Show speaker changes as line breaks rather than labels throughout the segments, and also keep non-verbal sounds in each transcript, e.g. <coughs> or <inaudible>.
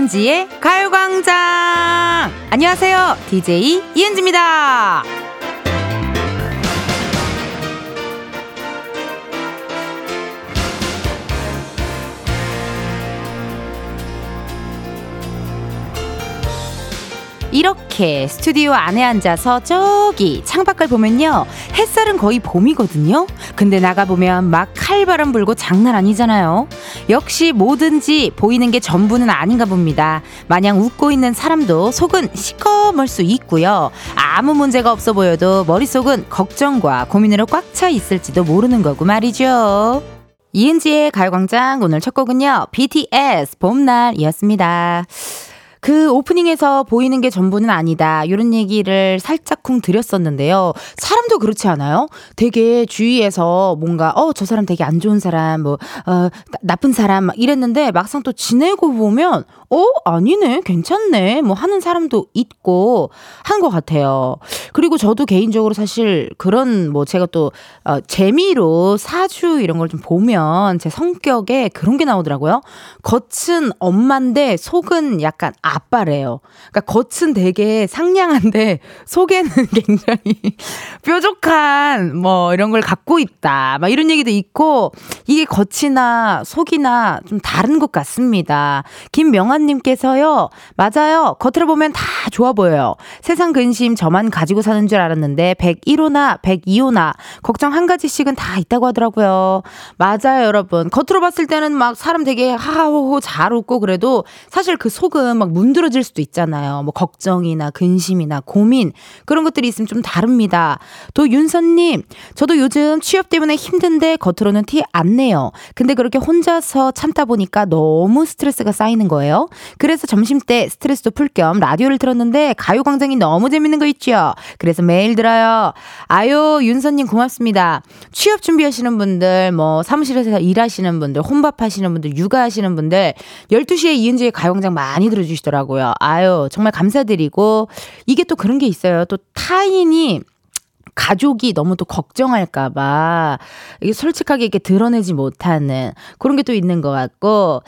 이은지의 가요광장! 안녕하세요. DJ 이은지입니다. 이렇게 스튜디오 안에 앉아서 저기 창밖을 보면요. 햇살은 거의 봄이거든요. 근데 나가보면 막 칼바람 불고 장난 아니잖아요. 역시 뭐든지 보이는 게 전부는 아닌가 봅니다. 마냥 웃고 있는 사람도 속은 시꺼멀 수 있고요. 아무 문제가 없어 보여도 머릿속은 걱정과 고민으로 꽉 차 있을지도 모르는 거고 말이죠. 이은지의 가요광장 오늘 첫 곡은요. BTS 봄날이었습니다. 그 오프닝에서 보이는 게 전부는 아니다. 이런 얘기를 살짝쿵 드렸었는데요. 사람도 그렇지 않아요? 되게 주위에서 뭔가, 어, 저 사람 되게 안 좋은 사람, 뭐, 어, 나쁜 사람, 막 이랬는데 막상 또 지내고 보면, 어, 아니네. 괜찮네. 뭐 하는 사람도 있고 한 것 같아요. 그리고 저도 개인적으로 사실 그런 뭐 제가 또, 어, 재미로 사주 이런 걸 좀 보면 제 성격에 그런 게 나오더라고요. 겉은 엄마인데 속은 약간 아빠래요. 그러니까 겉은 되게 상냥한데 <laughs> 속에는 <laughs> 굉장히 뾰족한 뭐 이런 걸 갖고 있다. 막 이런 얘기도 있고 이게 겉이나 속이나 좀 다른 것 같습니다. 김명환님께서요. 맞아요. 겉으로 보면 다 좋아 보여요. 세상 근심 저만 가지고 사는 줄 알았는데 101호나 102호나 걱정 한 가지씩은 다 있다고 하더라고요. 맞아요, 여러분. 겉으로 봤을 때는 막 사람 되게 하하호호 잘 웃고 그래도 사실 그 속은 막 문드러질 수도 있잖아요. 뭐 걱정이나 근심이나 고민 그런 것들이 있으면 좀 다릅니다. 또 윤선님, 저도 요즘 취업 때문에 힘든데 겉으로는 티 안 내요. 근데 그렇게 혼자서 참다 보니까 너무 스트레스가 쌓이는 거예요. 그래서 점심 때 스트레스도 풀 겸 라디오를 들었는데 가요광장이 너무 재밌는 거 있죠. 그래서 매일 들어요. 아유, 윤선님 고맙습니다. 취업 준비하시는 분들, 뭐 사무실에서 일하시는 분들, 혼밥 하시는 분들, 육아하시는 분들, 12시에 이은지의 가요광장 많이 들어주시 더라고요. 아유, 정말 감사드리고, 이게 또 그런 게 있어요. 또 타인이 가족이 너무 또 걱정할까봐 이게 솔직하게 이렇게 드러내지 못하는 그런 게 또 있는 것 같고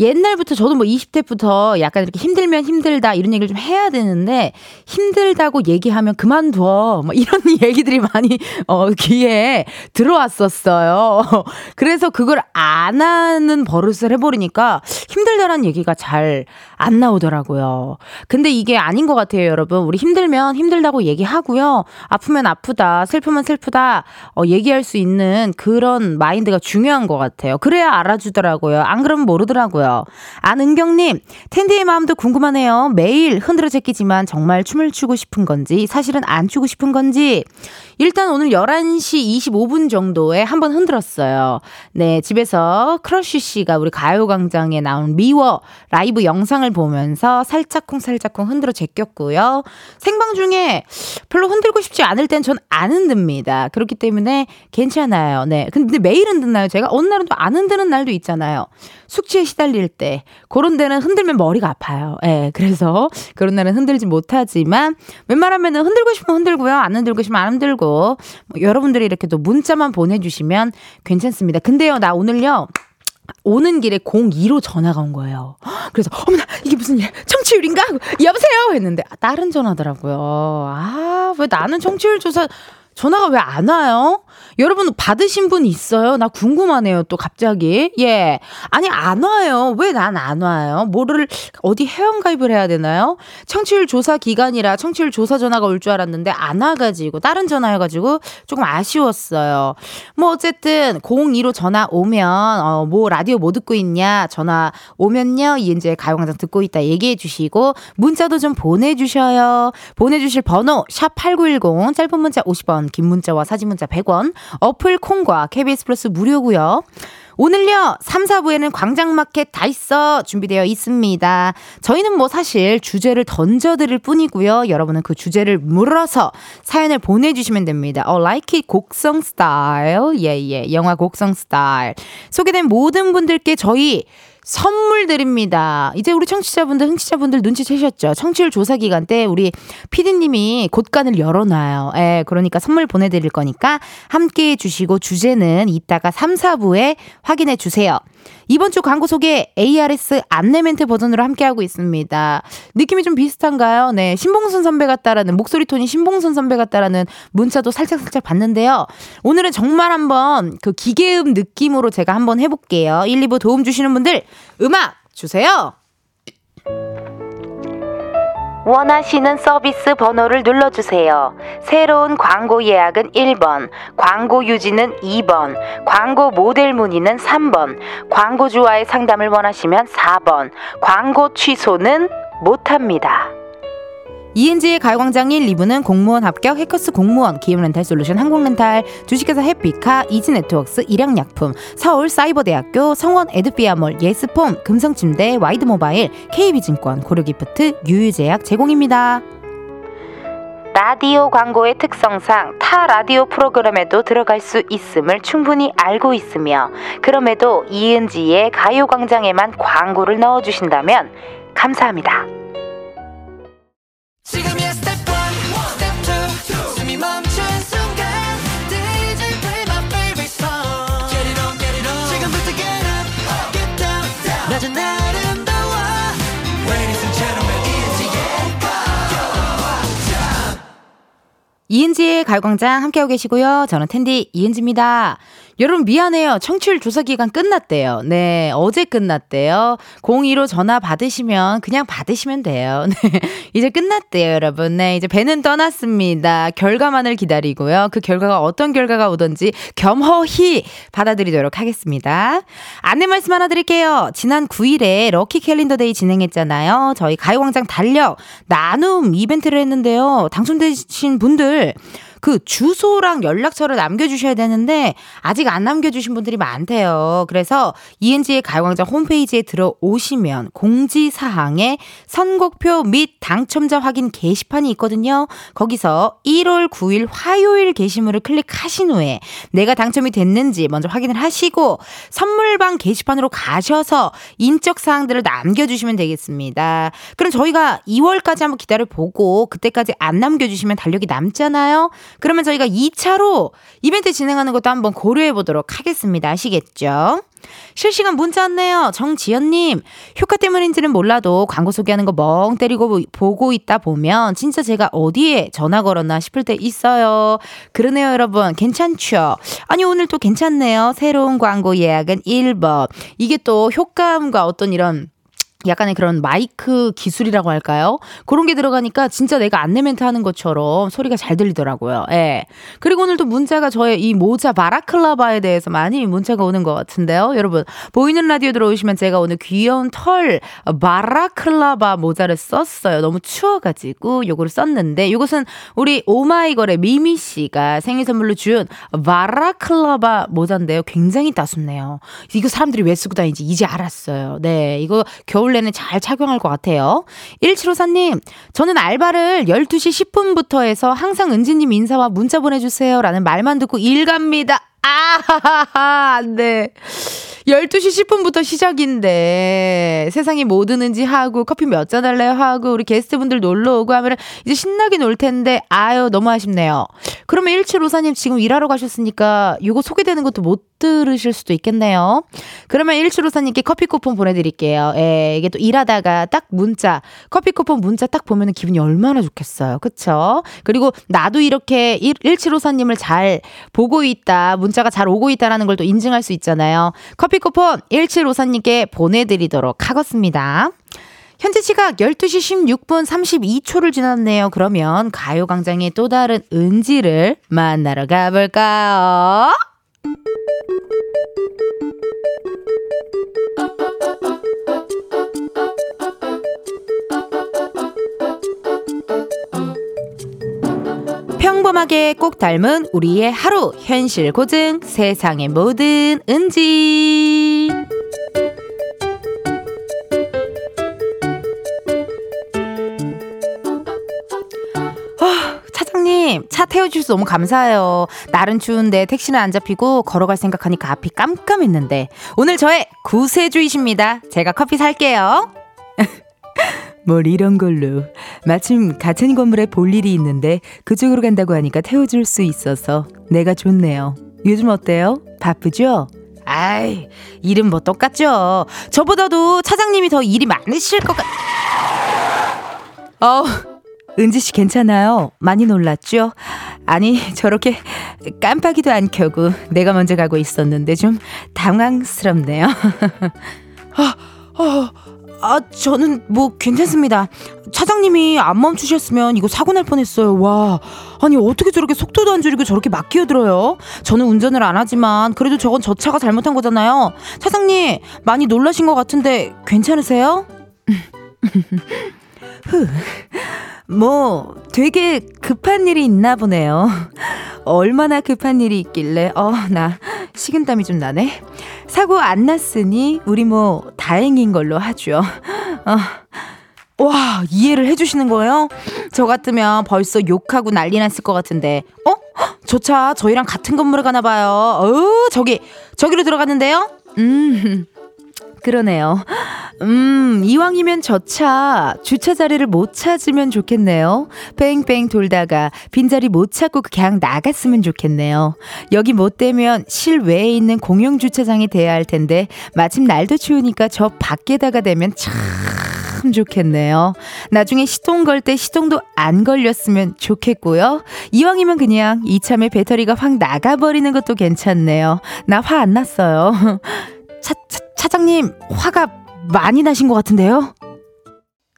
옛날부터 저도 뭐 20대부터 약간 이렇게 힘들면 힘들다 이런 얘기를 좀 해야 되는데 힘들다고 얘기하면 그만둬 뭐 이런 <laughs> 얘기들이 많이 어 귀에 들어왔었어요. <laughs> 그래서 그걸 안 하는 버릇을 해버리니까 힘들다라는 얘기가 잘 안 나오더라고요. 근데 이게 아닌 것 같아요, 여러분. 우리 힘들면 힘들다고 얘기하고요. 아프면 아프다, 슬프면 슬프다, 어, 얘기할 수 있는 그런 마인드가 중요한 것 같아요. 그래야 알아주더라고요. 안 그러면 모르더라고요. 안은경님, 텐디의 마음도 궁금하네요. 매일 흔들어 제끼지만 정말 춤을 추고 싶은 건지, 사실은 안 추고 싶은 건지. 일단 오늘 11시 25분 정도에 한번 흔들었어요. 네, 집에서 크러쉬 씨가 우리 가요광장에 나온 미워 라이브 영상을 보면서 살짝쿵 살짝쿵 흔들어 제꼈고요. 생방 중에 별로 흔들고 싶지 않을 땐 전 안 흔듭니다. 그렇기 때문에 괜찮아요. 네. 근데 매일 흔드나요? 제가 어느 날은 또 안 흔드는 날도 있잖아요. 숙취에 시달릴 때 그런 데는 흔들면 머리가 아파요. 예. 네, 그래서 그런 날은 흔들지 못하지만 웬만하면은 흔들고 싶으면 흔들고요. 안 흔들고 싶으면 안 흔들고 뭐 여러분들이 이렇게 또 문자만 보내 주시면 괜찮습니다. 근데요, 나 오늘요. 오는 길에 02로 전화가 온 거예요. <gasps> 그래서 어머나 이게 무슨 일? 청취율인가? 여보세요 했는데 아, 다른 전화더라고요. 아 왜 나는 청취율 조사 전화가 왜 안 와요? 여러분 받으신 분 있어요? 나 궁금하네요. 또 갑자기. 예. 아니 안 와요. 왜 난 안 와요? 뭐를 어디 회원 가입을 해야 되나요? 청취율 조사 기간이라 청취율 조사 전화가 올 줄 알았는데 안 와가지고 다른 전화여가지고 조금 아쉬웠어요. 뭐 어쨌든 02로 전화 오면 어, 뭐 라디오 뭐 듣고 있냐 전화 오면요 이제 가요광장 듣고 있다 얘기해 주시고 문자도 좀 보내주셔요. 보내주실 번호 샵 #8910 짧은 문자 50원, 긴 문자와 사진 문자 100원. 어플 콩과 KBS 플러스 무료고요. 오늘요, 3, 4부에는 광장마켓 다 있어 준비되어 있습니다. 저희는 뭐 사실 주제를 던져드릴 뿐이고요. 여러분은 그 주제를 물어서 사연을 보내주시면 됩니다. 어, like 곡성 스타일. 예, 예. 영화 곡성 스타일. 소개된 모든 분들께 저희 선물 드립니다. 이제 우리 청취자분들, 흥취자분들 눈치채셨죠? 청취율 조사 기간 때 우리 피디님이 곳간을 열어놔요. 예, 그러니까 선물 보내드릴 거니까 함께 해주시고 주제는 이따가 3, 4부에 확인해 주세요. 이번 주 광고 소개 ARS 안내 멘트 버전으로 함께하고 있습니다. 느낌이 좀 비슷한가요? 네. 신봉선 선배 같다라는, 목소리 톤이 신봉선 선배 같다라는 문자도 살짝살짝 봤는데요. 오늘은 정말 한번 그 기계음 느낌으로 제가 한번 해볼게요. 1, 2부 도움 주시는 분들, 음악 주세요! 원하시는 서비스 번호를 눌러주세요. 새로운 광고 예약은 1번, 광고 유지는 2번, 광고 모델 문의는 3번, 광고주와의 상담을 원하시면 4번, 광고 취소는 못합니다. 이은지의 가요광장 1, 2부는 공무원 합격, 해커스 공무원, 기업렌탈 솔루션 항공렌탈, 주식회사 해피카, 이지네트웍스, 일양약품, 서울사이버대학교, 성원 에드피아몰, 예스폼, 금성침대, 와이드모바일, KB증권, 고려기프트, 유유제약 제공입니다. 라디오 광고의 특성상 타 라디오 프로그램에도 들어갈 수 있음을 충분히 알고 있으며 그럼에도 이은지의 가요광장에만 광고를 넣어주신다면 감사합니다. 지금이야 스텝 1, 스텝 2 숨이 멈춘 순간 DJ play my favorite song Get it on get it on 지금부터 get up get down 낮은 아름다워 Ladies and gentlemen 이은지의 가요광장 함께하고 계시고요 저는 텐디 이은지입니다 여러분 미안해요. 청취율 조사 기간 끝났대요. 네, 어제 끝났대요. 02로 전화 받으시면 그냥 받으시면 돼요. <laughs> 네, 이제 끝났대요, 여러분. 네, 이제 배는 떠났습니다. 결과만을 기다리고요. 그 결과가 어떤 결과가 오든지 겸허히 받아들이도록 하겠습니다. 안내 말씀 하나 드릴게요. 지난 9일에 lucky calendar day 진행했잖아요. 저희 가요광장 달력 나눔 이벤트를 했는데요. 당첨되신 분들 그 주소랑 연락처를 남겨주셔야 되는데 아직 안 남겨주신 분들이 많대요. 그래서 ENG의 가요광장 홈페이지에 들어오시면 공지사항에 선곡표 및 당첨자 확인 게시판이 있거든요. 거기서 1월 9일 화요일 게시물을 클릭하신 후에 내가 당첨이 됐는지 먼저 확인을 하시고 선물방 게시판으로 가셔서 인적 사항들을 남겨주시면 되겠습니다. 그럼 저희가 2월까지 한번 기다려 보고 그때까지 안 남겨주시면 달력이 남잖아요. 그러면 저희가 2차로 이벤트 진행하는 것도 한번 고려해 보도록 하겠습니다. 아시겠죠? 실시간 문자 왔네요. 정지연님, 효과 때문인지는 몰라도 광고 소개하는 거 멍 때리고 보고 있다 보면 진짜 제가 어디에 전화 걸었나 싶을 때 있어요. 그러네요, 여러분. 괜찮죠? 아니, 오늘 또 괜찮네요. 새로운 광고 예약은 1번. 이게 또 효과음과 어떤 이런 약간의 그런 마이크 기술이라고 할까요? 그런 게 들어가니까 진짜 내가 안내 멘트 하는 것처럼 소리가 잘 들리더라고요. 예. 그리고 오늘도 문자가 저의 이 모자 바라클라바에 대해서 많이 문자가 오는 것 같은데요. 여러분, 보이는 라디오 들어오시면 제가 오늘 귀여운 털 바라클라바 모자를 썼어요. 너무 추워가지고 요거를 썼는데 이것은 우리 오마이걸의 미미 씨가 생일 선물로 준 바라클라바 모자인데요. 굉장히 따숩네요. 이거 사람들이 왜 쓰고 다니지 이제 알았어요. 네. 이거 겨울 겨울 내내 잘 착용할 것 같아요. 1754님, 저는 알바를 12시 10분부터 해서 항상 은지님 인사와 문자 보내주세요. 라는 말만 듣고 일 갑니다. 아하하하, 안 <laughs> 돼. 12시 10분부터 시작인데 세상이 뭐 드는지 하고 커피 몇잔 할래요 하고 우리 게스트분들 놀러 오고 하면 이제 신나게 놀 텐데 아유 너무 아쉽네요. 그러면 1754님 지금 일하러 가셨으니까 이거 소개되는 것도 못 들으실 수도 있겠네요. 그러면 1754님께 커피 쿠폰 보내드릴게요. 예, 이게 또 일하다가 딱 문자, 커피 쿠폰 문자 딱 보면 기분이 얼마나 좋겠어요. 그쵸? 그리고 나도 이렇게 1754님을 잘 보고 있다, 문자가 잘 오고 있다라는 걸 또 인증할 수 있잖아요. 커피 쿠폰 1754님께 보내드리도록 하겠습니다. 현재 시각 12시 16분 32초를 지났네요. 그러면 가요광장의 또 다른 은지를 만나러 가볼까요? 평범하게 꼭 닮은 우리의 하루 현실 고증 세상의 모든 은지 어, 차장님 차 태워주셔서 너무 감사해요. 날은 추운데 택시는 안 잡히고 걸어갈 생각하니까 앞이 깜깜했는데 오늘 저의 구세주이십니다. 제가 커피 살게요. <laughs> 뭘 이런 걸로. 마침 같은 건물에 볼 일이 있는데 그쪽으로 간다고 하니까 태워줄 수 있어서 내가 좋네요. 요즘 어때요? 바쁘죠? 아이, 일은 뭐 똑같죠. 저보다도 차장님이 더 일이 많으실 것 같... 어, 은지 씨 괜찮아요? 많이 놀랐죠? 아니, 저렇게 깜빡이도 안 켜고 내가 먼저 가고 있었는데 좀 당황스럽네요. <laughs> 아, 아, 아, 저는 뭐 괜찮습니다. 차장님이 안 멈추셨으면 이거 사고 날 뻔했어요. 와, 아니 어떻게 저렇게 속도도 안 줄이고 저렇게 막 끼어들어요? 저는 운전을 안 하지만 그래도 저건 저 차가 잘못한 거잖아요. 차장님 많이 놀라신 것 같은데 괜찮으세요? <laughs> 뭐 되게 급한 일이 있나 보네요. <laughs> 얼마나 급한 일이 있길래 어 나 식은땀이 좀 나네. 사고 안 났으니 우리 뭐 다행인 걸로 하죠. 어. 와 이해를 해주시는 거예요? 저 같으면 벌써 욕하고 난리 났을 것 같은데 어? 저 차 저희랑 같은 건물에 가나 봐요. 어 저기 저기로 들어갔는데요? 음 그러네요. 음, 이왕이면 저 차 주차 자리를 못 찾으면 좋겠네요. 뺑뺑 돌다가 빈자리 못 찾고 그냥 나갔으면 좋겠네요. 여기 못 되면 실외에 있는 공영 주차장이 돼야 할 텐데 마침 날도 추우니까 저 밖에다가 되면 참 좋겠네요. 나중에 시동 걸 때 시동도 안 걸렸으면 좋겠고요. 이왕이면 그냥 이참에 배터리가 확 나가버리는 것도 괜찮네요. 나 화 안 났어요. <laughs> 차, 차, 차장님, 화가 많이 나신 것 같은데요?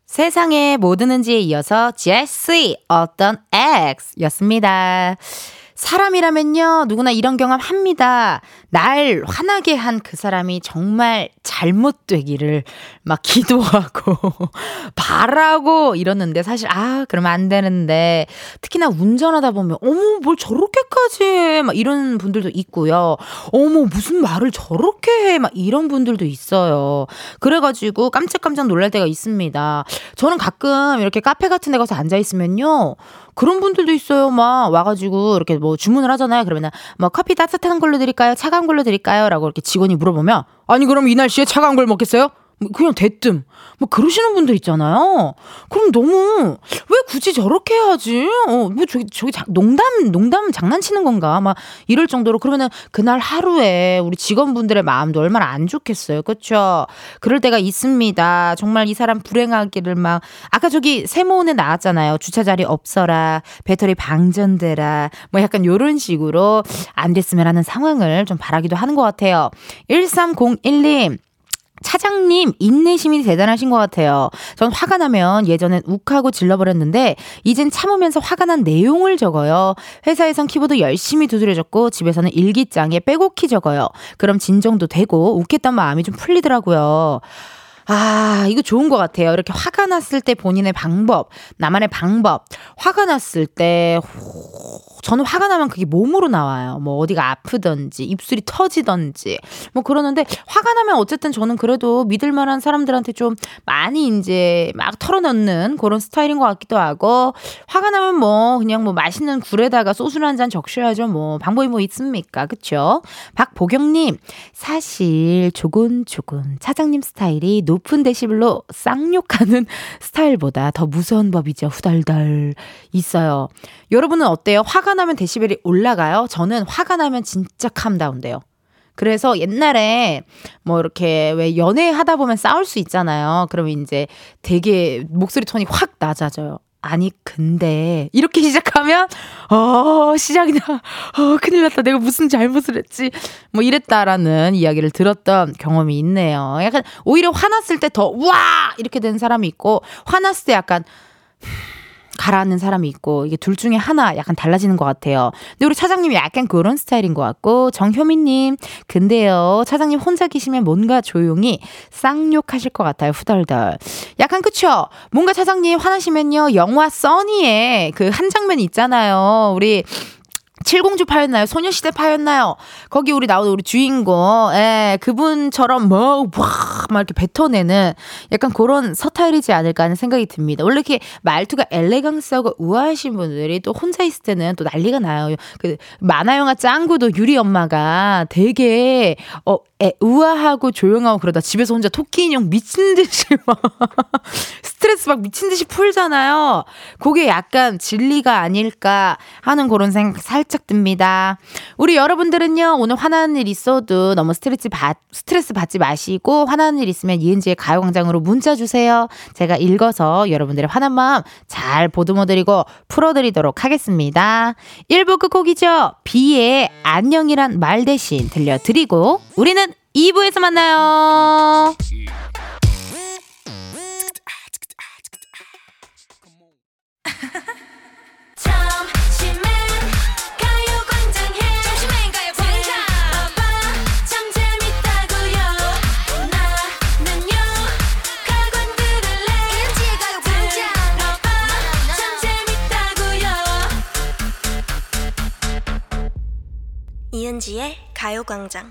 세상에 뭐 드는지에 이어서 제시 어떤 X 였습니다. 사람이라면요, 누구나 이런 경험 합니다. 날 화나게 한 그 사람이 정말 잘못되기를 막 기도하고, <laughs> 바라고 이러는데 사실, 아, 그러면 안 되는데, 특히나 운전하다 보면, 어머, 뭘 저렇게까지 해. 막 이런 분들도 있고요. 어머, 무슨 말을 저렇게 해. 막 이런 분들도 있어요. 그래가지고 깜짝깜짝 놀랄 때가 있습니다. 저는 가끔 이렇게 카페 같은 데 가서 앉아 있으면요, 그런 분들도 있어요. 막 와가지고 이렇게 뭐 주문을 하잖아요. 그러면은 뭐 커피 따뜻한 걸로 드릴까요? 차가 운 걸로 드릴까요? 라고 이렇게 직원이 물어보면 아니 그럼 이 날씨에 차가운 걸 먹겠어요? 뭐 그냥 대뜸 뭐 그러시는 분들 있잖아요. 그럼 너무 왜 굳이 저렇게 해야지? 어 뭐 저기 저기 농담 농담 장난치는 건가? 막 이럴 정도로 그러면은 그날 하루에 우리 직원분들의 마음도 얼마나 안 좋겠어요, 그렇죠? 그럴 때가 있습니다. 정말 이 사람 불행하기를 막 아까 저기 세모원에 나왔잖아요. 주차 자리 없어라, 배터리 방전되라, 뭐 약간 요런 식으로 안 됐으면 하는 상황을 좀 바라기도 하는 것 같아요. 1301님. 차장님 인내심이 대단하신 것 같아요. 전 화가 나면 예전엔 욱하고 질러버렸는데 이젠 참으면서 화가 난 내용을 적어요. 회사에선 키보드 열심히 두드려줬고 집에서는 일기장에 빼곡히 적어요. 그럼 진정도 되고 욱했던 마음이 좀 풀리더라고요. 아, 이거 좋은 것 같아요. 이렇게 화가 났을 때 본인의 방법, 나만의 방법. 화가 났을 때, 저는 화가 나면 그게 몸으로 나와요. 뭐 어디가 아프던지, 입술이 터지던지. 뭐 그러는데, 화가 나면 어쨌든 저는 그래도 믿을 만한 사람들한테 좀 많이 이제 막 털어넣는 그런 스타일인 것 같기도 하고, 화가 나면 뭐 그냥 뭐 맛있는 굴에다가 소주 한잔 적셔야죠. 뭐 방법이 뭐 있습니까? 그쵸? 박보경님, 사실 조곤조곤 차장님 스타일이 높 높은 데시벨로 쌍욕하는 <laughs> 스타일보다 더 무서운 법이죠. 후달달 있어요. 여러분은 어때요? 화가 나면 데시벨이 올라가요? 저는 화가 나면 진짜 캄다운돼요. 그래서 옛날에 뭐 이렇게 왜 연애하다 보면 싸울 수 있잖아요. 그러면 이제 되게 목소리 톤이 확 낮아져요. 아니 근데 이렇게 <laughs> 시작하면 어 시작이다 어 큰일 났다 내가 무슨 잘못을 했지 뭐 이랬다라는 이야기를 들었던 경험이 있네요 약간 오히려 화났을 때더와 이렇게 된 사람이 있고 화났을 때 약간 가라앉는 사람이 있고 이게 둘 중에 하나 약간 달라지는 것 같아요. 근데 우리 차장님이 약간 그런 스타일인 것 같고 정효민님 근데요 차장님 혼자 계시면 뭔가 조용히 쌍욕하실 것 같아요 후덜덜. 약간 그쵸? 뭔가 차장님 화나시면요 영화 써니에 그 한 장면 있잖아요. 우리 칠공주 파였나요? 소녀시대 파였나요? 거기 우리 나오는 우리 주인공, 예, 그분처럼 뭐, 와, 막 이렇게 뱉어내는 약간 그런 서타일이지 않을까 하는 생각이 듭니다. 원래 이렇게 말투가 엘레강스하고 우아하신 분들이 또 혼자 있을 때는 또 난리가 나요. 그 만화영화 짱구도 유리 엄마가 되게, 어, 에, 우아하고 조용하고 그러다 집에서 혼자 토끼 인형 미친 듯이 <laughs> 막 스트레스 막 미친 듯이 풀잖아요. 그게 약간 진리가 아닐까 하는 그런 생각 살짝 듭니다. 우리 여러분들은요, 오늘 화나는 일 있어도 너무 스트레스 받, 스트레스 받지 마시고 화나는 일 있으면 이은지의 가요광장으로 문자 주세요. 제가 읽어서 여러분들의 화난 마음 잘 보듬어드리고 풀어드리도록 하겠습니다. 1부 끝곡이죠. 비의 안녕이란 말 대신 들려드리고 우리는 2부에서 만나요.
이은지의 가요광장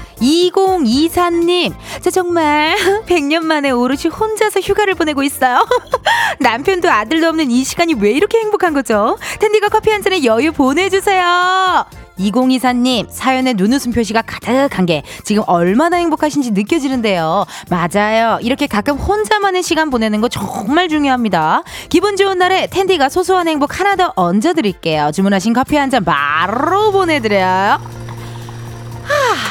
2024님, 저 정말 <laughs> 100년 만에 오롯이 혼자서 휴가를 보내고 있어요. <laughs> 남편도 아들도 없는 이 시간이 왜 이렇게 행복한 거죠? 텐디가 커피 한 잔에 여유 보내주세요. 2024님 사연에 눈웃음 표시가 가득한 게 지금 얼마나 행복하신지 느껴지는데요. 맞아요. 이렇게 가끔 혼자만의 시간 보내는 거 정말 중요합니다. 기분 좋은 날에 텐디가 소소한 행복 하나 더 얹어드릴게요. 주문하신 커피 한 잔 바로 보내드려요. 하...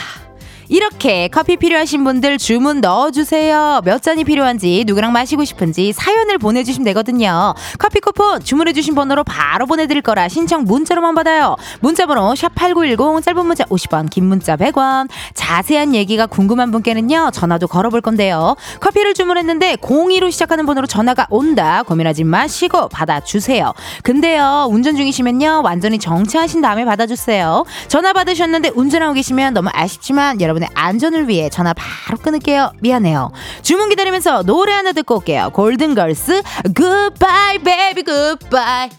이렇게 커피 필요하신 분들 주문 넣어주세요. 몇 잔이 필요한지 누구랑 마시고 싶은지 사연을 보내주시면 되거든요. 커피 쿠폰 주문해주신 번호로 바로 보내드릴 거라 신청 문자로만 받아요. 문자번호 샵8910 짧은 문자 50원 긴 문자 100원 자세한 얘기가 궁금한 분께는요. 전화도 걸어볼 건데요. 커피를 주문했는데 02로 시작하는 번호로 전화가 온다 고민하지 마시고 받아주세요. 근데요 운전 중이시면요 완전히 정차하신 다음에 받아주세요. 전화 받으셨는데 운전하고 계시면 너무 아쉽지만 여러분 여러분의 안전을 위해 전화 바로 끊을게요. 미안해요. 주문 기다리면서 노래 하나 듣고 올게요. 골든걸스 Goodbye Baby Goodbye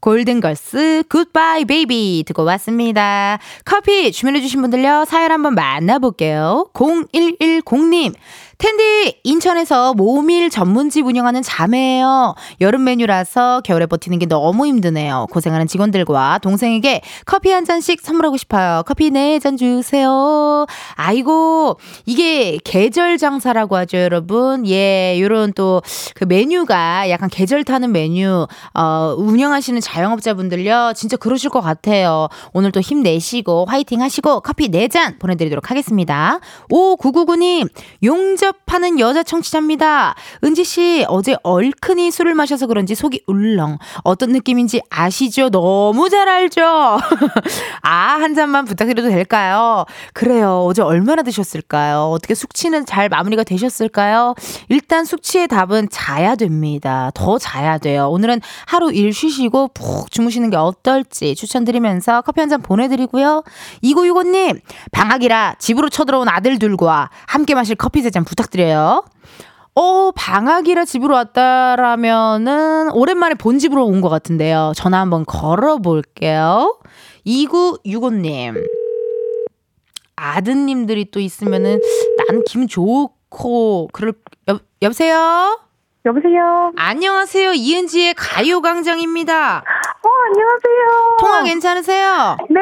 골든걸스 Goodbye Baby 듣고 왔습니다. 커피 주문해주신 분들요 사연 한번 만나볼게요. 0110님 텐디 인천에서 모밀 전문집 운영하는 자매예요. 여름 메뉴라서 겨울에 버티는 게 너무 힘드네요. 고생하는 직원들과 동생에게 커피 한 잔씩 선물하고 싶어요. 커피 네 잔 주세요. 아이고 이게 계절 장사라고 하죠, 여러분. 예, 요런 또 그 메뉴가 약간 계절 타는 메뉴 어 운영하시는 자영업자분들요. 진짜 그러실 것 같아요. 오늘 또 힘내시고 화이팅 하시고 커피 네 잔 보내 드리도록 하겠습니다. 5999님 용접 대접하는 여자 청취자입니다. 은지 씨 어제 얼큰이 술을 마셔서 그런지 속이 울렁. 어떤 느낌인지 아시죠? 너무 잘 알죠? <laughs> 아, 한 잔만 부탁드려도 될까요? 그래요. 어제 얼마나 드셨을까요? 어떻게 숙취는 잘 마무리가 되셨을까요? 일단 숙취의 답은 자야 됩니다. 더 자야 돼요. 오늘은 하루 일 쉬시고 푹 주무시는 게 어떨지 추천드리면서 커피 한 잔 보내드리고요. 2965님, 방학이라 집으로 쳐들어온 아들 들과 함께 마실 커피 세 잔 부탁드립니다. 부탁드려요. 어, 방학이라 집으로 왔다라면은 오랜만에 본 집으로 온 것 같은데요. 전화 한번 걸어볼게요. 2965님. 아드님들이 또 있으면은 나는 기분 좋고, 그럴, 여, 여보세요?
여보세요?
안녕하세요. 이은지의 가요광장입니다.
어, 안녕하세요.
통화 괜찮으세요?
네.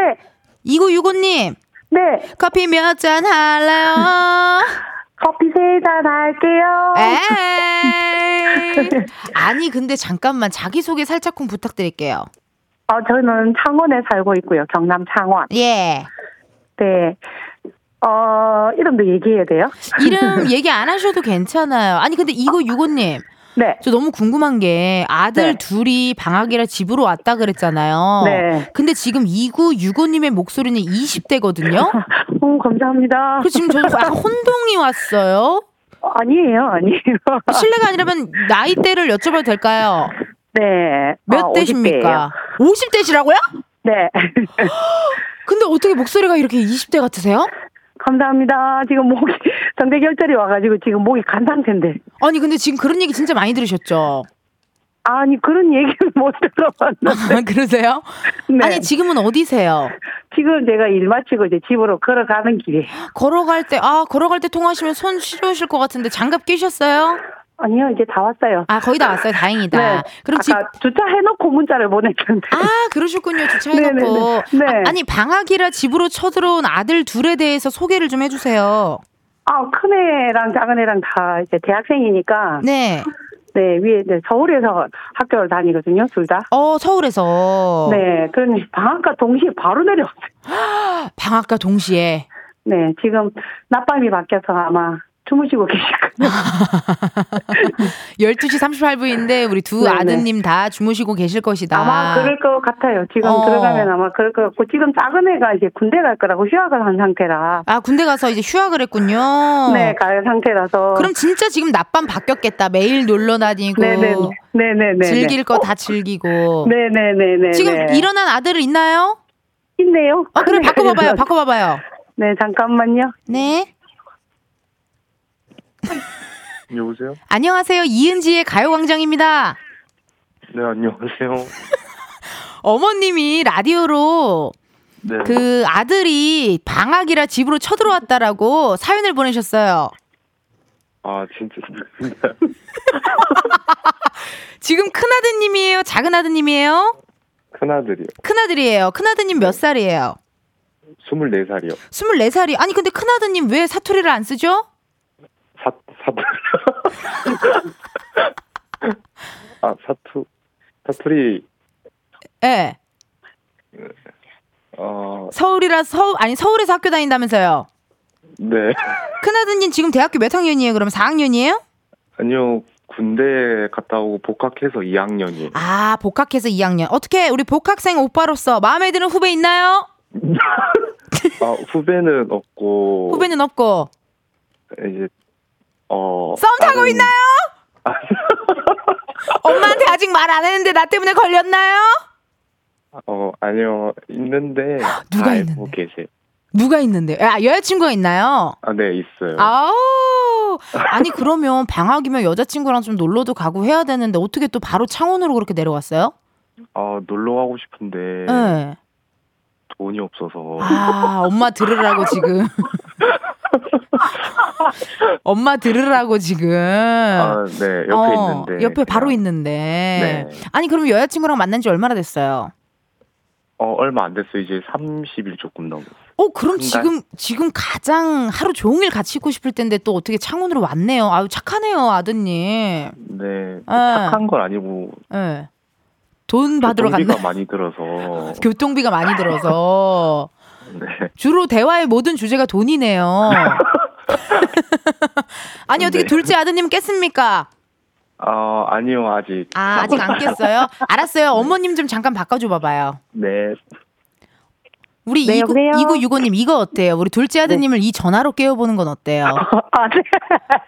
2965님.
네.
커피 몇 잔 할래요? <laughs>
커피 세 잔 할게요.
에이. <laughs> 아니, 근데 잠깐만 자기 소개 살짝쿵 부탁드릴게요.
어, 저는 창원에 살고 있고요. 경남 창원.
예.
네. 어, 이름도 얘기해야 돼요?
이름 얘기 안 하셔도 괜찮아요. 아니, 근데 이거 유고님.
네.
저 너무 궁금한 게 아들
네.
둘이 방학이라 집으로 왔다 그랬잖아요.
네.
근데 지금 2965님의 목소리는 20대거든요? <laughs>
어, 감사합니다.
그 지금 저도 약간 <laughs> 혼동이 왔어요.
아니에요, 아니에요.
실례가 아니라면 나이대를 여쭤봐도 될까요?
네.
몇
아,
대십니까? 50대시라고요?
50대예요. 네. <gasps>
근데 어떻게 목소리가 이렇게 20대 같으세요?
감사합니다. 지금 목이 <laughs> 성대 결절이 와가지고 지금 목이 간 상태인데.
아니 근데 지금 그런 얘기 진짜 많이 들으셨죠?
아니 그런 얘기는 못 들어봤는데.
아, <laughs> 그러세요?
네.
아니 지금은 어디세요?
지금 제가 일 마치고 이제 집으로 걸어가는 길에.
걸어갈 때, 아, 걸어갈 때 통화하시면 손 시려우실 것 같은데 장갑 끼셨어요?
아니요, 이제 다 왔어요.
아, 거의 다 왔어요. 다행이다. <laughs>
네.
그럼 집,
아까 주차해놓고 문자를 보냈는데.
아, 그러셨군요. 주차해놓고.
네.
아, 니 방학이라 집으로 쳐들어온 아들 둘에 대해서 소개를 좀 해주세요.
아, 큰애랑 작은애랑 다 이제 대학생이니까.
네.
네, 위에 이제 서울에서 학교를 다니거든요, 둘 다.
어, 서울에서.
네, 그러니 방학과 동시에 바로 내려왔어요. <gasps>
방학과 동시에.
네, 지금 낮밤이 바뀌어서 아마 주무시고 계실 거예요. <laughs>
12시 38분인데 우리 두
네네.
아드님 다 주무시고 계실 것이다.
아마 그럴 것 같아요. 지금
어.
들어가면 아마 그럴 것 같고 지금 작은 애가 이제 군대 갈 거라고 휴학을 한 상태라.
아, 군대 가서 이제 휴학을 했군요.
네, 갈 상태라서.
그럼 진짜 지금 낮밤 바뀌었겠다. 매일 놀러 다니고.
네네 네네네.
즐길 거 다 즐기고.
네네네네.
지금 일어난 아들 있나요?
있네요.
어, 그래,
큰애가
바꿔봐봐요. 바꿔봐봐요.
네, 잠깐만요.
네. <laughs>
여보세요?
안녕하세요. 이은지의 가요광장입니다.
네, 안녕하세요. <laughs>
어머님이 라디오로
네.
그 아들이 방학이라 집으로 쳐들어왔다라고 사연을 보내셨어요.
아, 진짜. <laughs>
지금 큰아드님이에요? 작은아드님이에요?
큰아들이요.
큰아들이에요. 큰아드님 몇 살이에요?
24살이요.
24살이. 아니, 근데 큰아드님 왜 사투리를 안 쓰죠?
사, 사투리. <laughs> 아, 사투, 사투리,
예.
어,
서울이라 서 아니 서울에서 학교 다닌다면서요.
네.
큰아드님 지금 대학교 몇 학년이에요? 그럼 4학년이에요?
아니요, 군대 갔다 오고 복학해서 2학년이에요.
아, 복학해서 2학년. 어떻게 우리 복학생 오빠로서 마음에 드는 후배 있나요? <laughs>
아, 후배는 없고.
후배는 없고.
이제, 어.
썸 타고
다른-
있나요? <laughs> 엄마한테 아직 말 안 했는데 나 때문에 걸렸나요?
어, 아니요, 있는데. <gasps>
누가 있는데?
계세요.
누가 있는데? 아, 여자친구가 있나요?
아, 네, 있어요.
아우. <laughs> 아니 그러면 방학이면 여자친구랑 좀 놀러도 가고 해야 되는데 어떻게 또 바로 창원으로 그렇게 내려갔어요?
아, 놀러 가고 싶은데.
네.
돈이 없어서.
아, 엄마 들으라고 지금. <laughs> 엄마 들으라고 지금.
아, 네, 옆에
어,
있는데.
옆에 바로
그냥,
있는데.
네.
아니, 그럼 여자친구랑 만난 지 얼마나 됐어요?
어, 얼마 안 됐어요. 이제 30일 조금 넘었어요.
어, 그럼? 지금, 지금 가장 하루 종일 같이 있고 싶을 텐데 또 어떻게 창원으로 왔네요. 아유, 착하네요, 아드님.
네,
아.
착한 건 아니고
예. 돈 받으러
교통비가
갔나?
많이 들어서. <laughs>
교통비가 많이 들어서.
네.
주로 대화의 모든 주제가 돈이네요. <laughs> 아니, 어떻게
네.
둘째 아드님 깼습니까?
아, 아니요, 아직.
아, 아직 안 깼어요? 알았어요. <laughs> 어머님 좀 잠깐 바꿔줘 봐봐요.
네.
우리
네,
이구,
여보세요?
이구육오님 이거 어때요? 우리 둘째 아드님을 이 전화로 깨워보는 건 어때요? <laughs>
아, 네.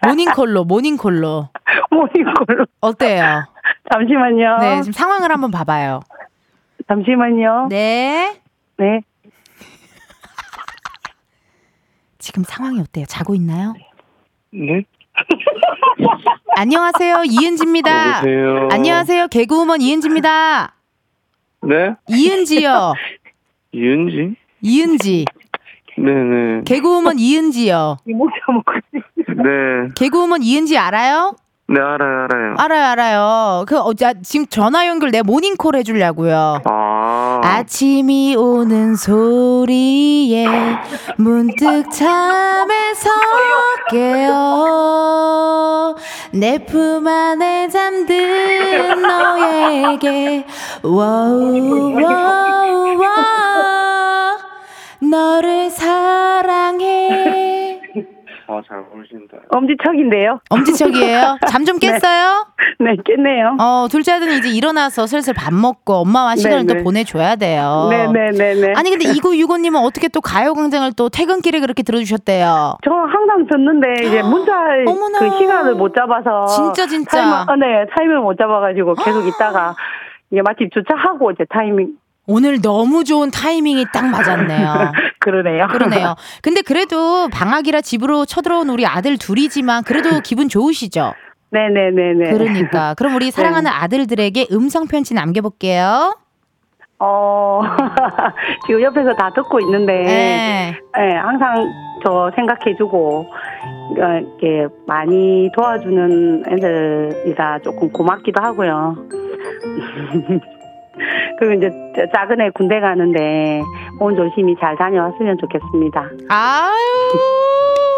모닝콜로, 모닝콜로. <laughs>
모닝콜로.
어때요? <laughs>
잠시만요.
네, 지금 상황을 한번 봐봐요.
잠시만요.
네.
네.
지금 상황이 어때요? 자고 있나요?
네?
안녕하세요. 이은지입니다. 안녕하세요. 개그우먼 이은지입니다.
네?
이은지요.
이은지?
이은지.
네네.
개그우먼 이은지요.
네.
개그우먼 이은지 알아요?
네, 알아요, 알아요.
알아요, 알아요. 그, 어, 자, 지금 전화 연결 내 모닝콜 해주려고요.
아.
아침이 오는 소리에 문득 잠에서 깨어 내 품 안에 잠든 너에게 워우 워우 워 너를 사랑해
아, 잘 모르신다.
엄지척인데요.
엄지척이에요? <laughs> 잠 좀 깼어요?
네, 있겠네요.
어, 둘째 아들은 이제 일어나서 슬슬 밥 먹고 엄마와 시간을
네네.
또 보내줘야 돼요.
네네네네.
아니, 근데 2965님은 어떻게 또 가요광장을 또 퇴근길에 그렇게 들어주셨대요?
저 항상 듣는데 이제 문자
어머나.
그 시간을 못 잡아서
진짜, 진짜.
타이머, 어, 네 타이밍을 못 잡아가지고 계속 있다가 이게 마침 주차하고 이제 타이밍
오늘 너무 좋은 타이밍이 딱 맞았네요. <laughs>
그러네요.
그러네요. <laughs> 근데 그래도 방학이라 집으로 쳐들어온 우리 아들 둘이지만 그래도 <laughs> 기분 좋으시죠?
네네네네.
그러니까. 그럼 우리 사랑하는 아들들에게 음성 편지 남겨볼게요.
어 지금 옆에서 다 듣고 있는데
네.
네, 항상 저 생각해주고 어, 이렇게 많이 도와주는 애들이라 조금 고맙기도 하고요. <laughs> 그리고 이제 저 작은 애 군대 가는데 몸 조심히 잘 다녀왔으면 좋겠습니다.
아유. <laughs>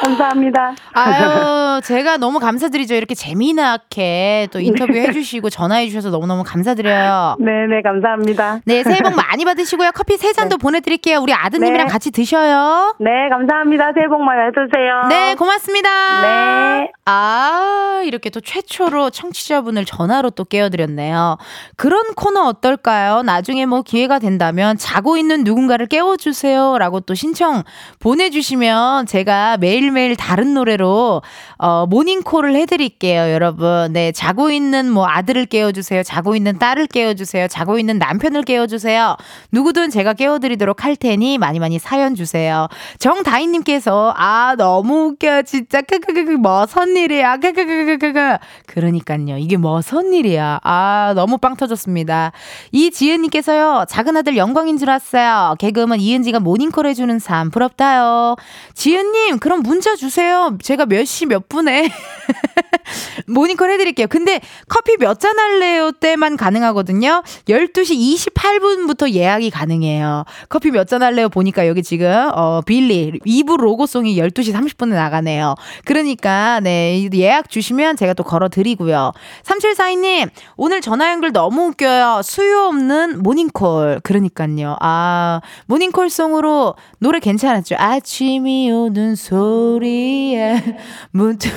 감사합니다.
아유, 제가 너무 감사드리죠. 이렇게 재미나게 또 인터뷰 해주시고 전화해주셔서 너무너무 감사드려요.
네네 감사합니다.
네, 새해 복 많이 받으시고요. 커피 세 잔도 보내드릴게요. 우리 아드님이랑
네.
같이 드셔요.
네 감사합니다. 새해 복 많이 받으세요.
네, 고맙습니다.
네.
아, 이렇게 또 최초로 청취자분을 전화로 또 깨워드렸네요. 그런 코너 어떨까요? 나중에 뭐 기회가 된다면 자고 있는 누군가를 깨워주세요. 라고 또 신청 보내주시면 제가 매일 매일 다른 노래로, 어, 모닝콜을 해드릴게요, 여러분. 네, 자고 있는 뭐 아들을 깨워주세요. 자고 있는 딸을 깨워주세요. 자고 있는 남편을 깨워주세요. 누구든 제가 깨워드리도록 할 테니 많이 많이 사연 주세요. 정다희님께서, 아, 너무 웃겨. 진짜, 크크크크, 뭐선 일이야. 크크크크크. 그러니까요. 이게 뭐선 일이야. 아, 너무 빵 터졌습니다. 이지은님께서요, 작은 아들 영광인 줄 알았어요. 개그우먼 이은지가 모닝콜 해주는 삶, 부럽다요. 지은님, 그럼 문자 주세요. 제가 몇 시 몇 분에 <laughs> 모닝콜 해드릴게요. 근데 커피 몇 잔 할래요? 때만 가능하거든요. 12시 28분부터 예약이 가능해요. 커피 몇 잔 할래요? 보니까 여기 지금, 어, 빌리, 2부 로고송이 12시 30분에 나가네요. 그러니까, 네, 예약 주시면 제가 또 걸어드리고요. 3742님, 오늘 전화 연결 너무 웃겨요. 수요 없는 모닝콜. 그러니까요. 아, 모닝콜송으로 노래 괜찮았죠? 아침이 오는 소리에 문 득.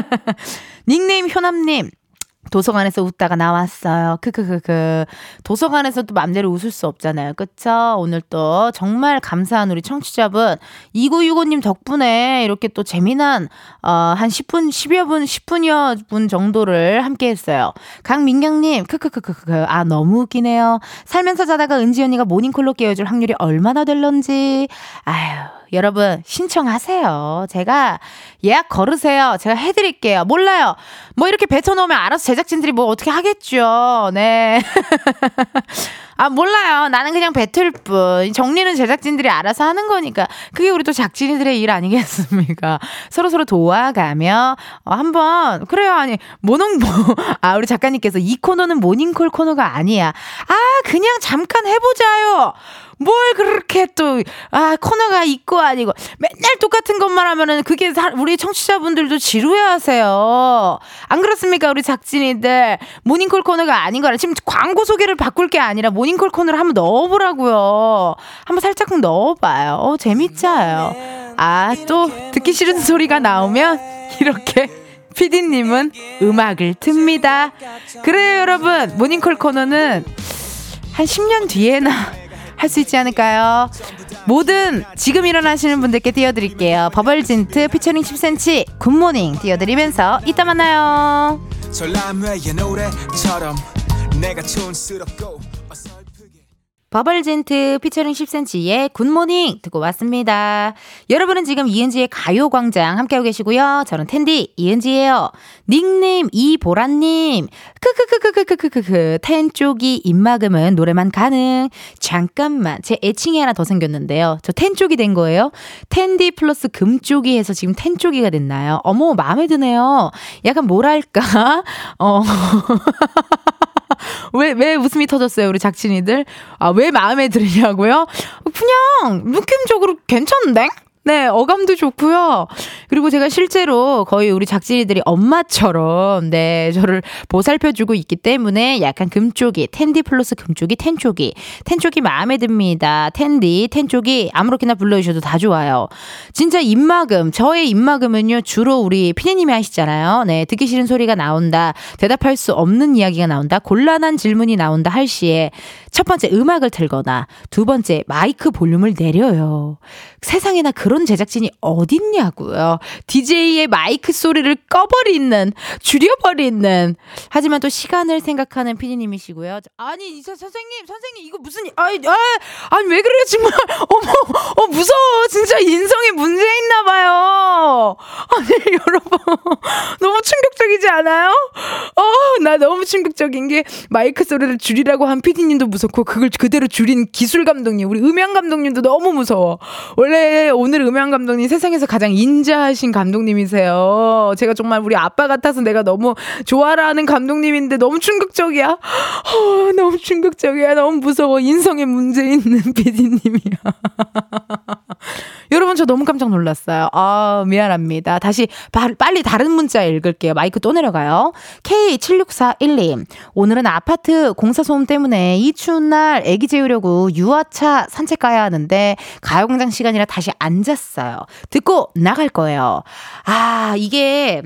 <laughs> 닉네임 효남님. 도서관에서 웃다가 나왔어요. 크크크크. 도서관에서 또 맘대로 웃을 수 없잖아요. 그쵸? 오늘 또 정말 감사한 우리 청취자분 2965님 덕분에 이렇게 또 재미난 어, 한 10분, 10여 분, 10분여 분 정도를 함께 했어요. 강민경님, 크크크크크. 아, 너무 웃기네요. 살면서 자다가 은지 언니가 모닝콜로 깨워줄 확률이 얼마나 될런지. 아유. 여러분 신청하세요. 제가 예약 걸으세요. 제가 해드릴게요. 몰라요. 뭐 이렇게 뱉어놓으면 알아서 제작진들이 뭐 어떻게 하겠죠. 네. <laughs> 아 몰라요. 나는 그냥 뱉을 뿐. 정리는 제작진들이 알아서 하는 거니까 그게 우리 또 작진이들의 일 아니겠습니까? <laughs> 서로 서로 도와가며 어, 한번 그래요. 아니 모닝 <laughs> 아 우리 작가님께서 이 코너는 모닝콜 코너가 아니야. 아 그냥 잠깐 해보자요. 뭘 그렇게 또, 아, 코너가 있고 아니고, 맨날 똑같은 것만 하면은 그게 사- 우리 청취자분들도 지루해 하세요. 안 그렇습니까? 우리 작진이들. 모닝콜 코너가 아닌 거라. 지금 광고 소개를 바꿀 게 아니라 모닝 콜 코너를 한번 넣어보라고요. 한번 살짝 넣어봐요. 어, 재밌자요. 아, 또 듣기 싫은 소리가 나오면 이렇게 <laughs> 피디님은 음악을 틉니다. 그래요, 여러분. 모닝콜 코너는 한 10년 뒤에나 <laughs> 할 수 있지 않을까요? 모든 지금 일어나시는 분들께 띄워드릴게요. 버벌진트 피처링 10cm 굿모닝 띄워드리면서 이따 만나요.
전람회의 노래처럼 내가 촌스럽고
버벌진트 피처링 10cm의 굿모닝 듣고 왔습니다. 여러분은 지금 이은지의 가요광장 함께하고 계시고요. 저는 텐디 이은지예요. 닉네임 이보라님. 크크크크크크크크 텐 쪽이 입막음은 노래만 가능. 잠깐만 제 애칭이 하나 더 생겼는데요. 저 텐 쪽이 된 거예요. 텐디 플러스 금 쪽이 해서 지금 텐 쪽이가 됐나요? 어머 마음에 드네요. 약간 뭐랄까 <laughs> 어. <laughs> <laughs> 왜, 왜 웃음이 터졌어요, 우리 작친이들? 아, 왜 마음에 들으냐고요? 그냥, 느낌적으로 괜찮은데? 네, 어감도 좋고요. 그리고 제가 실제로 거의 우리 작진이들이 엄마처럼 네, 저를 보살펴 주고 있기 때문에 약간 금쪽이, 텐디 플러스 금쪽이, 텐쪽이. 텐쪽이 마음에 듭니다. 텐디, 텐쪽이 아무렇게나 불러 주셔도 다 좋아요. 진짜 입막음, 저의 입막음은요, 주로 우리 피디님이 하시잖아요. 네, 듣기 싫은 소리가 나온다. 대답할 수 없는 이야기가 나온다. 곤란한 질문이 나온다 할 시에 첫 번째 음악을 틀거나 두 번째 마이크 볼륨을 내려요. 세상에나 그런 제작진이 어딨냐고요. DJ의 마이크 소리를 꺼버리는, 줄여버리는. 하지만 또 시간을 생각하는 피디님이시고요. 아니, 이 선- 선생님, 선생님, 이거 무슨, 아니, 아, 아니, 왜 그래요, 정말. <laughs> 어머, 어, 무서워. 진짜 인성에 문제 있나봐요. 아니, <laughs> 여러분. 너무 충격적이지 않아요? 어, 나 너무 충격적인 게 마이크 소리를 줄이라고 한 피디님도 무섭고 그걸 그대로 줄인 기술 감독님, 우리 음향 감독님도 너무 무서워. 원래 오늘 음향 감독님 세상에서 가장 인자하신 감독님이세요. 제가 정말 우리 아빠 같아서 내가 너무 좋아라는 감독님인데 너무 충격적이야. 어, 너무 충격적이야. 너무 무서워. 인성에 문제 있는 <laughs> 피디님이야. 여러분 저 너무 깜짝 놀랐어요. 아 미안합니다. 다시 바, 빨리 다른 문자 읽을게요. 마이크 또 내려가요. K7641님 오늘은 아파트 공사 소음 때문에 이 추운 날 애기 재우려고 유아차 산책 가야 하는데 가요광장 시간이라 다시 앉 았어요. 듣고 나갈 거예요. 아 이게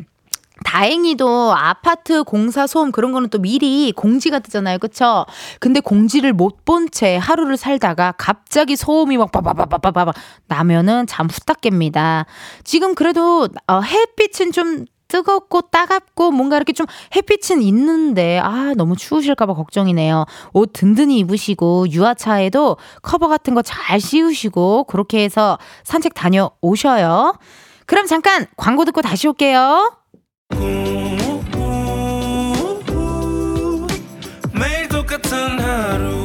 다행히도 아파트 공사 소음 그런 거는 또 미리 공지가 뜨잖아요. 그쵸? 근데 공지를 못 본 채 하루를 살다가 갑자기 소음이 막 빠바바바바바 나면은 잠 후딱 깹니다. 지금 그래도 어, 햇빛은 좀 뜨겁고 따갑고 뭔가 이렇게 좀 햇빛은 있는데 아 너무 추우실까봐 걱정이네요. 옷 든든히 입으시고 유아차에도 커버 같은 거 잘 씌우시고 그렇게 해서 산책 다녀오셔요. 그럼 잠깐 광고 듣고 다시 올게요.
매일 똑같은 하루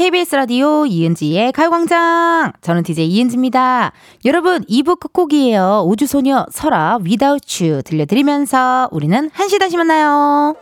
KBS 라디오 이은지의 가요광장. 저는 DJ 이은지입니다. 여러분, 2부 끝곡이에요. 우주소녀 설아 Without You 들려드리면서 우리는 1시 다시 만나요.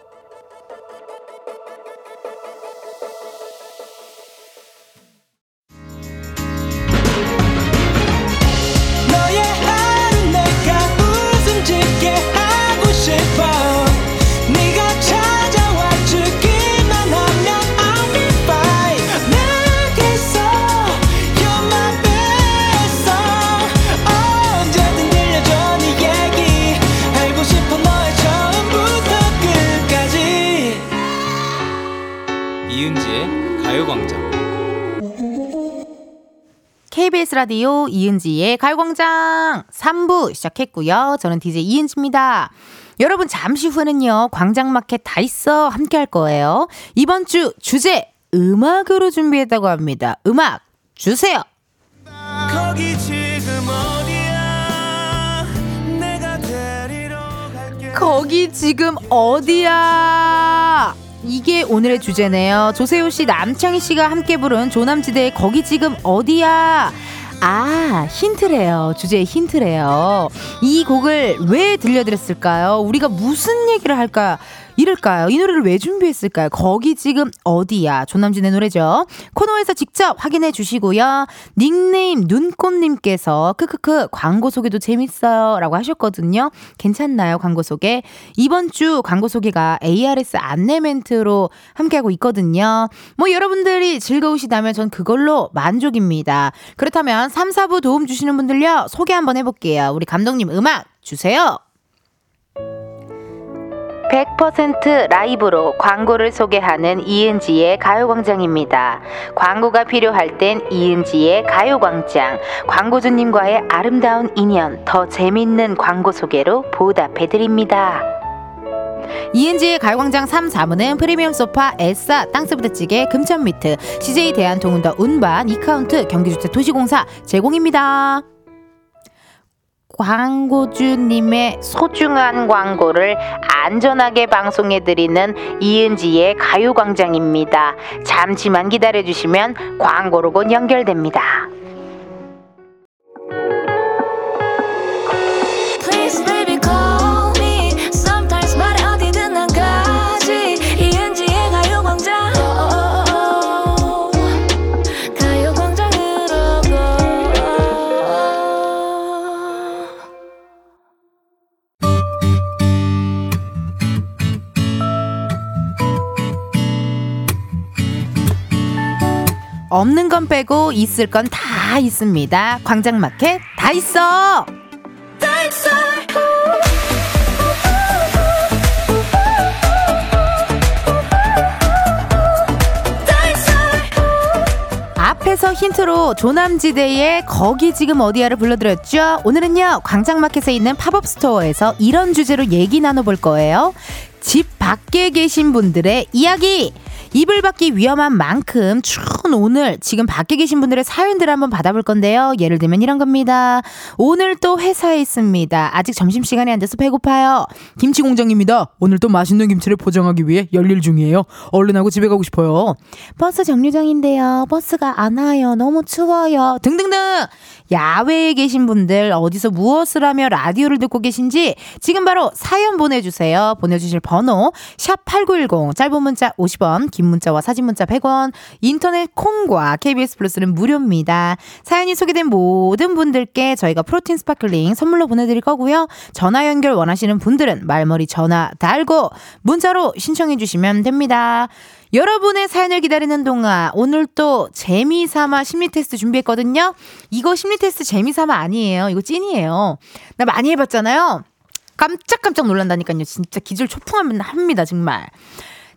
라디오 이은지의 가요광장 3부 시작했고요. 저는 DJ 이은지입니다. 여러분 잠시 후에는요. 광장마켓 다 있어 함께 할 거예요. 이번 주 주제 음악으로 준비했다고 합니다. 음악 주세요.
거기 지금 어디야
거기 지금 어디야? 이게 오늘의 주제네요. 조세호 씨, 남창희 씨가 함께 부른 조남지대의 거기 지금 어디야? 아, 힌트래요. 주제의 힌트래요. 이 곡을 왜 들려드렸을까요? 우리가 무슨 얘기를 할까? 이럴까요? 이 노래를 왜 준비했을까요? 거기 지금 어디야? 조남진의 노래죠. 코너에서 직접 확인해 주시고요. 닉네임 눈꽃님께서 크크크 광고 소개도 재밌어요. 라고 하셨거든요. 괜찮나요? 광고 소개. 이번 주 광고 소개가 ARS 안내 멘트로 함께하고 있거든요. 뭐 여러분들이 즐거우시다면 전 그걸로 만족입니다. 그렇다면 3, 4부 도움 주시는 분들요. 소개 한번 해볼게요. 우리 감독님 음악 주세요. 100% 라이브로 광고를 소개하는 이은지의 가요광장입니다. 광고가 필요할 땐 이은지의 가요광장. 광고주님과의 아름다운 인연, 더 재밌는 광고 소개로 보답해드립니다. 이은지의 가요광장 3, 4부는 프리미엄 소파, 에싸, 땅스부대찌개, 금천미트, CJ 대한통운더 운반, 이카운트, 경기주택 도시공사 제공입니다. 광고주님의 소중한 광고를 안전하게 방송해드리는 이은지의 가요광장입니다. 잠시만 기다려주시면 광고로 곧 연결됩니다. 없는 건 빼고 있을 건 다 있습니다. 광장마켓 다 있어! 앞에서 힌트로 조남지대의 거기 지금 어디야를 불러드렸죠. 오늘은요 광장마켓에 있는 팝업 스토어에서 이런 주제로 얘기 나눠볼 거예요. 집 밖에 계신 분들의 이야기. 이불 밖이 위험한 만큼 추운 오늘 지금 밖에 계신 분들의 사연들을 한번 받아볼 건데요. 예를 들면 이런 겁니다. 오늘 또 회사에 있습니다. 아직 점심시간이 안 돼서 배고파요. 김치 공장입니다. 오늘 또 맛있는 김치를 포장하기 위해 열일 중이에요. 얼른 하고 집에 가고 싶어요. 버스 정류장인데요. 버스가 안 와요. 너무 추워요. 등등등. 야외에 계신 분들 어디서 무엇을 하며 라디오를 듣고 계신지 지금 바로 사연 보내주세요. 보내주실 번호 샵8910 짧은 문자 50원 긴 문자와 사진 문자 100원 인터넷 콩과 KBS 플러스는 무료입니다. 사연이 소개된 모든 분들께 저희가 프로틴 스파클링 선물로 보내드릴 거고요. 전화 연결 원하시는 분들은 말머리 전화 달고 문자로 신청해 주시면 됩니다. 여러분의 사연을 기다리는 동안 오늘 또 재미삼아 심리 테스트 준비했거든요. 이거 심리 테스트 재미삼아 아니에요. 이거 찐이에요. 나 많이 해봤잖아요. 깜짝깜짝 놀란다니까요. 진짜 기절 초풍합니다. 정말.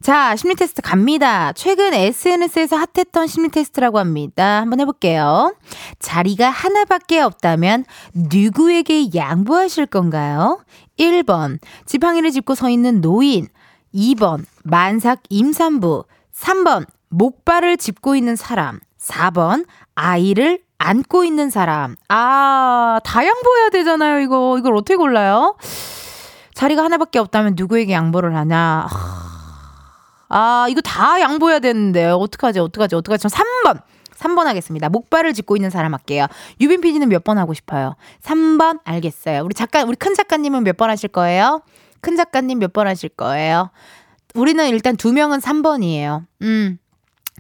자, 심리 테스트 갑니다. 최근 SNS에서 핫했던 심리 테스트라고 합니다. 한번 해볼게요. 자리가 하나밖에 없다면 누구에게 양보하실 건가요? 1번, 지팡이를 짚고 서 있는 노인. 2번, 만삭 임산부. 3번, 목발을 짚고 있는 사람. 4번, 아이를 안고 있는 사람. 아, 다 양보해야 되잖아요, 이거. 이걸 어떻게 골라요? 자리가 하나밖에 없다면 누구에게 양보를 하냐? 아, 이거 다 양보해야 되는데. 어떡하지, 어떡하지, 어떡하지. 전 3번. 3번 하겠습니다. 목발을 짚고 있는 사람 할게요. 유빈 PD는 몇 번 하고 싶어요? 3번 알겠어요. 우리 작가, 우리 큰 작가님은 몇 번 하실 거예요? 큰 작가님 몇 번 하실 거예요? 우리는 일단 두 명은 3번이에요. 음.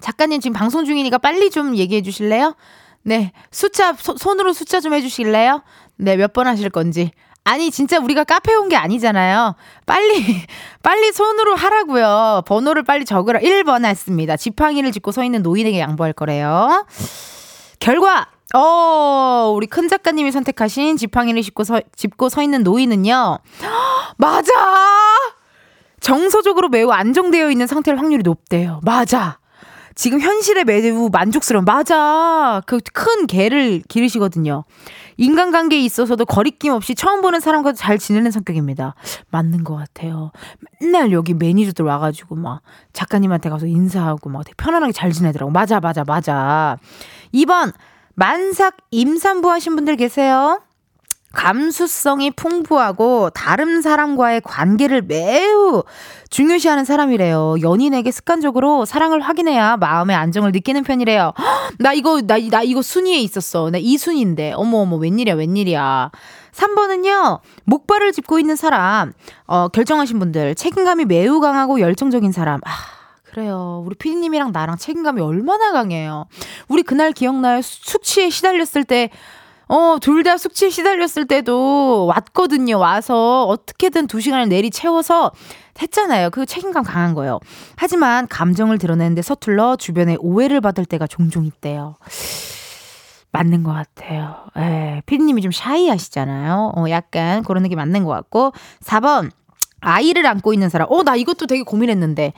작가님 지금 방송 중이니까 빨리 좀 얘기해 주실래요? 네. 숫자, 소- 손으로 숫자 좀 해주실래요? 네, 몇 번 하실 건지. 아니, 진짜 우리가 카페 온 게 아니잖아요. 빨리, <laughs> 빨리 손으로 하라고요. 번호를 빨리 적으라. 1번 했습니다. 지팡이를 짚고 서 있는 노인에게 양보할 거래요. 결과, 어, 우리 큰 작가님이 선택하신 지팡이를 짚고 서, 짚고 서 있는 노인은요. <gasps> 맞아! 정서적으로 매우 안정되어 있는 상태일 확률이 높대요. 맞아. 지금 현실에 매우 만족스러운 맞아. 그 큰 개를 기르시거든요. 인간관계에 있어서도 거리낌 없이 처음 보는 사람과도 잘 지내는 성격입니다. 맞는 것 같아요. 맨날 여기 매니저들 와가지고 막 작가님한테 가서 인사하고 막 되게 편안하게 잘 지내더라고. 맞아 맞아 맞아. 2번 만삭 임산부 하신 분들 계세요 감수성이 풍부하고 다른 사람과의 관계를 매우 중요시하는 사람이래요. 연인에게 습관적으로 사랑을 확인해야 마음의 안정을 느끼는 편이래요. 헉, 나 이거 나, 나 이거 순위에 있었어. 나 이 순위인데. 어머 어머 웬일이야 웬일이야. 3번은요. 목발을 짚고 있는 사람. 어, 결정하신 분들. 책임감이 매우 강하고 열정적인 사람. 아, 그래요. 우리 피디님이랑 나랑 책임감이 얼마나 강해요. 우리 그날 기억나요? 수- 숙취에 시달렸을 때 어, 둘 다 숙취에 시달렸을 때도 왔거든요. 와서 어떻게든 두 시간을 내리 채워서 했잖아요. 그 책임감 강한 거예요. 하지만 감정을 드러내는데 서툴러 주변에 오해를 받을 때가 종종 있대요. 맞는 것 같아요. 예, 피디님이 좀 샤이하시잖아요. 어, 약간 그런 느낌 맞는 것 같고. 4번. 아이를 안고 있는 사람. 어, 나 이것도 되게 고민했는데.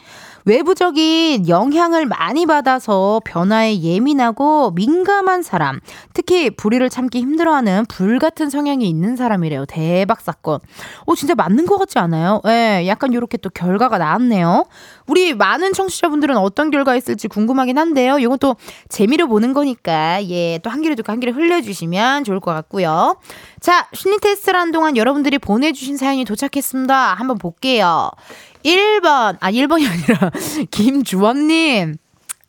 외부적인 영향을 많이 받아서 변화에 예민하고 민감한 사람. 특히 불의를 참기 힘들어하는 불 같은 성향이 있는 사람이래요. 대박 사건. 어, 진짜 맞는 것 같지 않아요? 예, 약간 요렇게 또 결과가 나왔네요. 우리 많은 청취자분들은 어떤 결과 있을지 궁금하긴 한데요. 이건 또 재미로 보는 거니까, 예, 또한 귀를 듣고 한 귀를 흘려주시면 좋을 것 같고요. 자, 심리 테스트를 한 동안 여러분들이 보내주신 사연이 도착했습니다. 한번 볼게요. 1번, 아, 1번이 아니라, <laughs> 김주원님.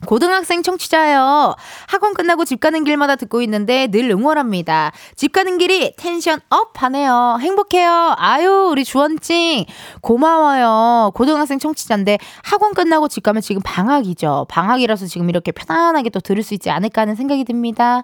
고등학생 청취자예요. 학원 끝나고 집 가는 길마다 듣고 있는데 늘 응원합니다. 집 가는 길이 텐션 up 하네요. 행복해요. 아유, 우리 주원찡. 고마워요. 고등학생 청취자인데 학원 끝나고 집 가면 지금 방학이죠. 방학이라서 지금 이렇게 편안하게 또 들을 수 있지 않을까 하는 생각이 듭니다.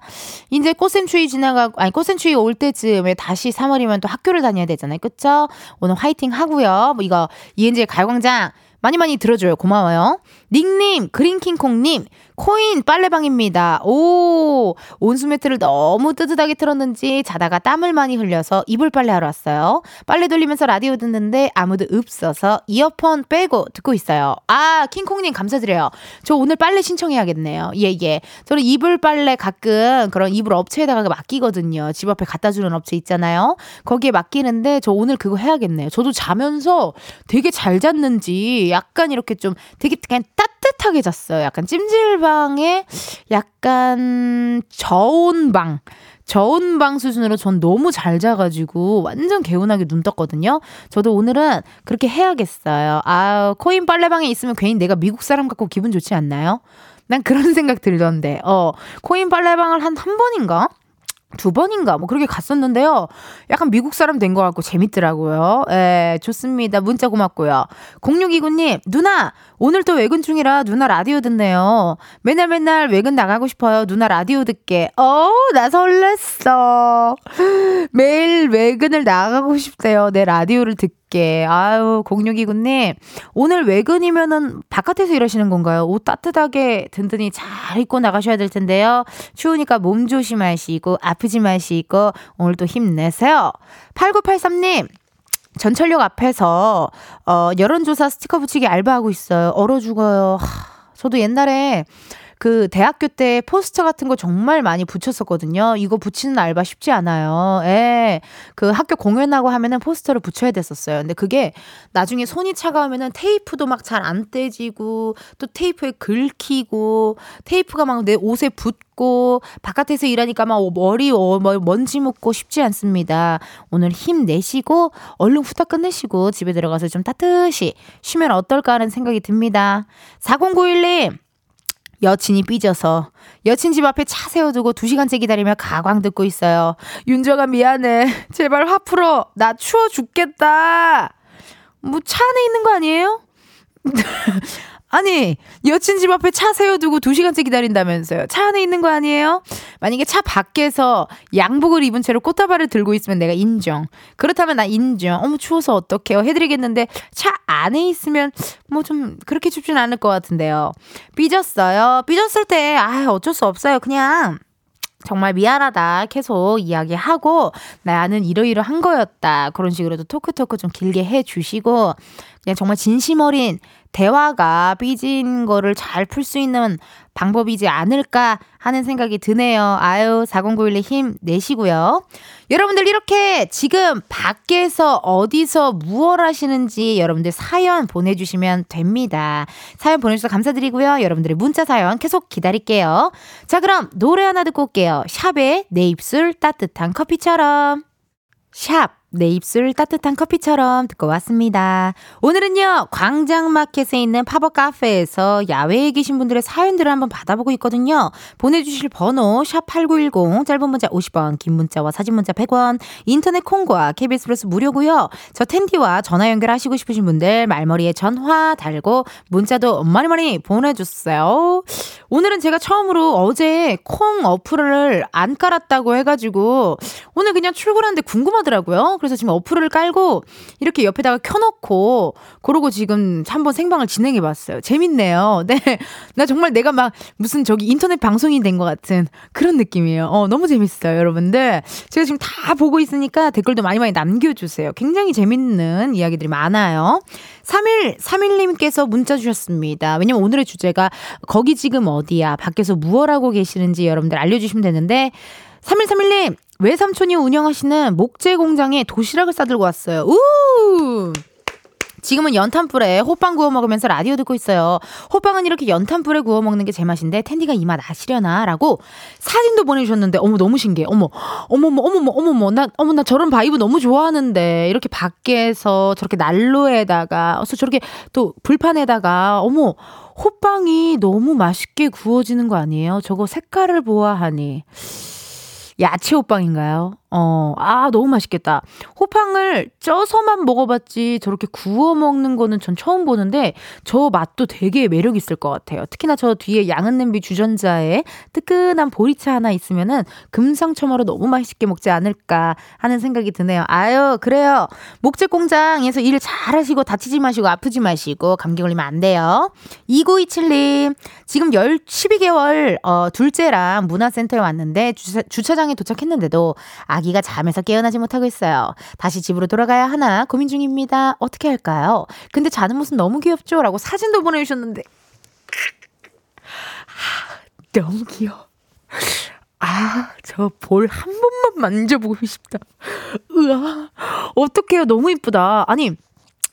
이제 꽃샘추위 지나가고, 아니, 꽃샘추위 올 때쯤에 다시 3월이면 또 학교를 다녀야 되잖아요. 그쵸? 오늘 화이팅 하고요. 뭐 이거 이은지의 가요광장 많이 많이 들어줘요. 고마워요. 닉님, 그린킹콩님, 코인 빨래방입니다. 오, 온수매트를 너무 뜨뜻하게 틀었는지 자다가 땀을 많이 흘려서 이불 빨래하러 왔어요. 빨래 돌리면서 라디오 듣는데 아무도 없어서 이어폰 빼고 듣고 있어요. 아, 킹콩님 감사드려요. 저 오늘 빨래 신청해야겠네요. 예, 예. 저는 이불 빨래 가끔 그런 이불 업체에다가 맡기거든요. 집 앞에 갖다 주는 업체 있잖아요. 거기에 맡기는데 저 오늘 그거 해야겠네요. 저도 자면서 되게 잘 잤는지 약간 이렇게 좀 되게 그냥 따뜻하게 잤어요. 약간 찜질방에 약간 저온방. 저온방 수준으로 전 너무 잘 자가지고 완전 개운하게 눈 떴거든요. 저도 오늘은 그렇게 해야겠어요. 아, 코인 빨래방에 있으면 괜히 내가 미국 사람 같고 기분 좋지 않나요? 난 그런 <laughs> 생각 들던데. 어, 코인 빨래방을 한 한 번인가? 두 번인가 뭐 그렇게 갔었는데요. 약간 미국 사람 된 것 같고 재밌더라고요. 예, 좋습니다. 문자 고맙고요. 0629님, 누나, 오늘 또 외근 중이라 누나 라디오 듣네요. 맨날 맨날 외근 나가고 싶어요. 누나 라디오 듣게. 어, 나 설렜어. 매일 외근을 나가고 싶대요. 내 라디오를 듣게. 아유, 0629님, 오늘 외근이면은 바깥에서 일하시는 건가요? 옷 따뜻하게 든든히 잘 입고 나가셔야 될 텐데요. 추우니까 몸 조심하시고, 아프지 마시고, 오늘 또 힘내세요. 8983님, 전철역 앞에서 어 여론조사 스티커 붙이기 알바하고 있어요. 얼어 죽어요. 하, 저도 옛날에 그 대학교 때 포스터 같은 거 정말 많이 붙였었거든요. 이거 붙이는 알바 쉽지 않아요. 예. 그 학교 공연하고 하면은 포스터를 붙여야 됐었어요. 근데 그게 나중에 손이 차가우면은 테이프도 막 잘 안 떼지고 또 테이프에 긁히고 테이프가 막 내 옷에 붙고 바깥에서 일하니까 막 머리 어, 뭐 먼지 묻고 쉽지 않습니다. 오늘 힘 내시고 얼른 후딱 끝내시고 집에 들어가서 좀 따뜻히 쉬면 어떨까 하는 생각이 듭니다. 4091님 여친이 삐져서 여친 집 앞에 차 세워두고 두 시간째 기다리며 가광 듣고 있어요. 윤정아 미안해. <laughs> 제발 화 풀어. 나 추워 죽겠다. 뭐 차 안에 있는 거 아니에요? 아니 여친 집 앞에 차 세워두고 두 시간째 기다린다면서요. 차 안에 있는 거 아니에요? 만약에 차 밖에서 양복을 입은 채로 꽃다발을 들고 있으면 내가 인정. 그렇다면 나 인정. 어머 추워서 어떡해요? 해드리겠는데 차 안에 있으면 뭐 좀 그렇게 춥진 않을 것 같은데요. 삐졌어요. 삐졌을 때 아 어쩔 수 없어요. 그냥 정말 미안하다 계속 이야기하고 나는 이러이러한 거였다 그런 식으로도 토크토크 좀 길게 해주시고 그냥 정말 진심 어린 대화가 삐진 거를 잘 풀 수 있는 방법이지 않을까 하는 생각이 드네요. 아유 4091의 힘 내시고요. 여러분들 이렇게 지금 밖에서 어디서 무얼 하시는지 여러분들 사연 보내주시면 됩니다. 사연 보내주셔서 감사드리고요. 여러분들의 문자 사연 계속 기다릴게요. 자 그럼 노래 하나 듣고 올게요. 샵의 내 입술 따뜻한 커피처럼 샵 내 입술 따뜻한 커피처럼 듣고 왔습니다. 오늘은요, 광장마켓에 있는 팝업 카페에서 야외에 계신 분들의 사연들을 한번 받아보고 있거든요. 보내주실 번호, 샵8910, 짧은 문자 50원, 긴 문자와 사진 문자 100원, 인터넷 콩과 KBS 플러스 무료고요 저 텐디와 전화 연결하시고 싶으신 분들 말머리에 전화 달고 문자도 많이 많이 보내주세요. 오늘은 제가 처음으로 어제 콩 어플을 안 깔았다고 해가지고 오늘 그냥 출근하는데 궁금하더라고요. 그래서 지금 어플을 깔고 이렇게 옆에다가 켜놓고 그러고 지금 한번 생방을 진행해봤어요. 재밌네요. <laughs> 네. 나 정말 내가 막 무슨 저기 인터넷 방송이 된것 같은 그런 느낌이에요. 어, 너무 재밌어요, 여러분들. 제가 지금 다 보고 있으니까 댓글도 많이 많이 남겨주세요. 굉장히 재밌는 이야기들이 많아요. 3일, 3일님께서 문자 주셨습니다. 왜냐면 오늘의 주제가 거기 지금 어디야? 밖에서 무얼 하고 계시는지 여러분들 알려주시면 되는데 3131님, 외삼촌이 운영하시는 목재 공장에 도시락을 싸들고 왔어요. 우! 지금은 연탄불에 호빵 구워 먹으면서 라디오 듣고 있어요. 호빵은 이렇게 연탄불에 구워 먹는 게 제맛인데 텐디가 이 맛 아시려나? 라고 사진도 보내주셨는데 어머 너무 신기해. 어머 어머머 어머머 어머머 나 어머 나 저런 vibe 너무 좋아하는데 이렇게 밖에서 저렇게 난로에다가 저렇게 또 불판에다가 어머 호빵이 너무 맛있게 구워지는 거 아니에요? 저거 색깔을 보아하니 야채 호빵인가요? 어, 아, 너무 맛있겠다. 호빵을 쪄서만 먹어봤지 저렇게 구워 먹는 거는 전 처음 보는데 저 맛도 되게 매력 있을 것 같아요. 특히나 저 뒤에 양은 냄비 주전자에 뜨끈한 보리차 하나 있으면은 금상첨화로 너무 맛있게 먹지 않을까 하는 생각이 드네요. 아유, 그래요. 목재 공장에서 일 잘하시고 다치지 마시고 아프지 마시고 감기 걸리면 안 돼요. 2927님, 지금 열 12개월 어, 둘째랑 문화센터에 왔는데 주차, 주차장에 도착했는데도 아 기가 잠에서 깨어나지 못하고 있어요. 다시 집으로 돌아가야 하나 고민 중입니다. 어떻게 할까요? 근데 자는 모습 너무 귀엽죠? 라고 사진도 보내주셨는데. 하, 너무 귀여워. 아, 저 볼 한 번만 만져보고 싶다. 으아, 어떡해요. 너무 이쁘다. 아니,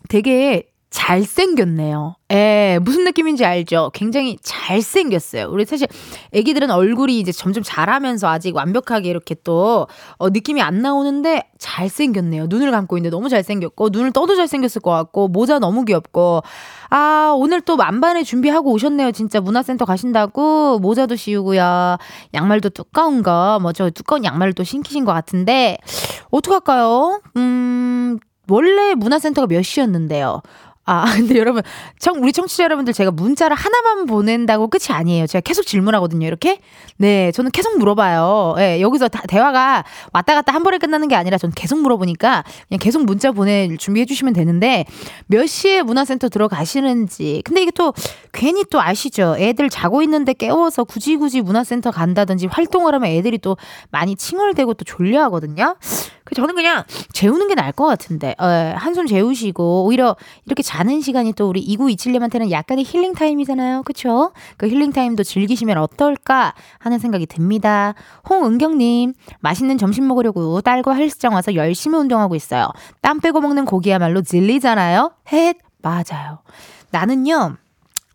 되게 잘생겼네요. 예, 무슨 느낌인지 알죠? 굉장히 잘생겼어요. 우리 사실 애기들은 얼굴이 이제 점점 자라면서 아직 완벽하게 이렇게 또 어, 느낌이 안 나오는데 잘생겼네요. 눈을 감고 있는데 너무 잘생겼고 눈을 떠도 잘생겼을 것 같고 모자 너무 귀엽고 아 오늘 또 만반의 준비하고 오셨네요. 진짜 문화센터 가신다고 모자도 씌우고요. 양말도 두꺼운 거 뭐 저 두꺼운 양말을 또 신기신 것 같은데 어떡할까요? 음 원래 문화센터가 몇 시였는데요? 아, <laughs> 근데 여러분, 청, 우리 청취자 여러분들 제가 문자를 하나만 보낸다고 끝이 아니에요. 제가 계속 질문하거든요, 이렇게. 네, 저는 계속 물어봐요. 예, 여기서 다, 대화가 왔다 갔다 한 번에 끝나는 게 아니라 저는 계속 물어보니까 그냥 계속 문자 보낼 준비해 주시면 되는데 몇 시에 문화센터 들어가시는지. 근데 이게 또 괜히 또 아시죠? 애들 자고 있는데 깨워서 굳이 굳이 문화센터 간다든지 활동을 하면 애들이 또 많이 칭얼대고 또 졸려 하거든요. 그 저는 그냥 재우는 게 나을 것 같은데 어, 한숨 재우시고 오히려 이렇게 자는 시간이 또 우리 2927님한테는 약간의 힐링 타임이잖아요. 그쵸? 그 힐링 타임도 즐기시면 어떨까 하는 생각이 듭니다. 홍은경님 맛있는 점심 먹으려고 딸과 헬스장 와서 열심히 운동하고 있어요. 땀 빼고 먹는 고기야말로 진리잖아요. 헷 맞아요. 나는요.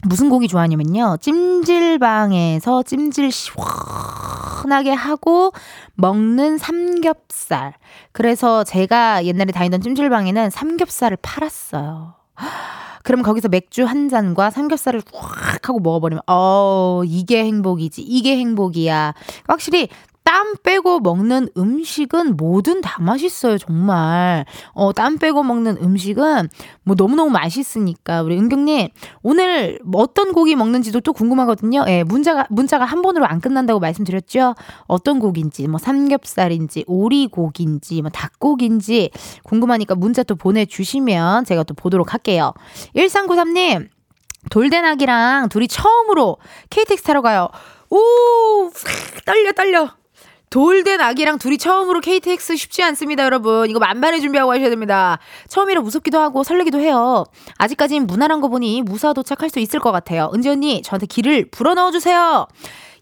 무슨 고기 좋아하냐면요. 찜질방에서 찜질 시원하게 하고 먹는 삼겹살. 그래서 제가 옛날에 다니던 찜질방에는 삼겹살을 팔았어요. 그럼 거기서 맥주 한 잔과 삼겹살을 확 하고 먹어버리면, 어, 이게 행복이지. 이게 행복이야. 확실히 땀 빼고 먹는 음식은 뭐든 다 맛있어요, 정말. 어, 땀 빼고 먹는 음식은 뭐 너무너무 맛있으니까. 우리 은경님, 오늘 뭐 어떤 고기 먹는지도 또 궁금하거든요. 예, 문자가, 문자가 한 번으로 안 끝난다고 말씀드렸죠? 어떤 고기인지, 뭐 삼겹살인지, 오리고기인지, 뭐 닭고기인지 궁금하니까 문자 또 보내주시면 제가 또 보도록 할게요. 1393님, 돌대나기랑 둘이 처음으로 KTX 타러 가요. 오, 떨려, 떨려. 돌된 아기랑 둘이 처음으로 KTX 쉽지 않습니다, 여러분. 이거 만반의 준비하고 하셔야 됩니다. 처음이라 무섭기도 하고 설레기도 해요. 아직까진 무난한 거 보니 무사 도착할 수 있을 것 같아요. 은지 언니, 저한테 길을 불어 넣어주세요.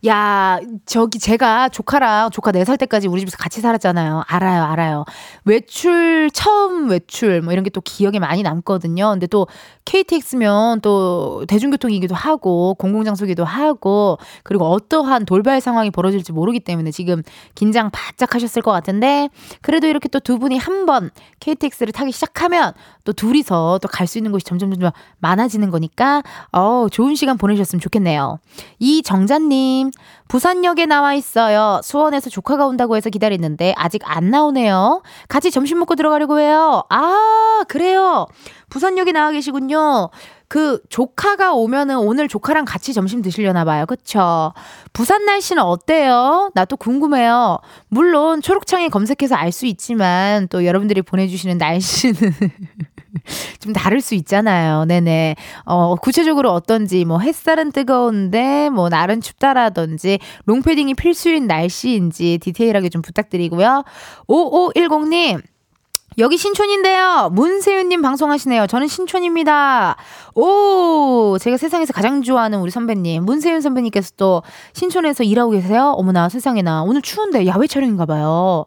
야, 저기 제가 조카랑 조카 4살 때까지 우리 집에서 같이 살았잖아요. 알아요, 알아요. 외출, 처음 외출, 뭐 이런 게 또 기억에 많이 남거든요. 근데 또 KTX면 또 대중교통이기도 하고, 공공장소기도 하고, 그리고 어떠한 돌발 상황이 벌어질지 모르기 때문에 지금 긴장 바짝 하셨을 것 같은데, 그래도 이렇게 또 두 분이 한 번 KTX를 타기 시작하면 또 둘이서 또 갈 수 있는 곳이 점점 점점 많아지는 거니까, 어, 좋은 시간 보내셨으면 좋겠네요. 이 정자님, 부산역에 나와 있어요. 수원에서 조카가 온다고 해서 기다리는데 아직 안 나오네요. 같이 점심 먹고 들어가려고 해요. 아, 그래요. 부산역에 나와 계시군요. 그 조카가 오면은 오늘 조카랑 같이 점심 드시려나 봐요. 그쵸? 부산 날씨는 어때요? 나 또 궁금해요. 물론 초록창에 검색해서 알 수 있지만 또 여러분들이 보내주시는 날씨는 <laughs> <laughs> 좀 다를 수 있잖아요. 네네. 어, 구체적으로 어떤지, 뭐, 햇살은 뜨거운데, 뭐, 날은 춥다라든지, 롱패딩이 필수인 날씨인지 디테일하게 좀 부탁드리고요. 5510님, 여기 신촌인데요. 문세윤님 방송하시네요. 저는 신촌입니다. 오, 제가 세상에서 가장 좋아하는 우리 선배님, 문세윤 선배님께서 또 신촌에서 일하고 계세요. 어머나, 세상에나. 오늘 추운데 야외 촬영인가 봐요.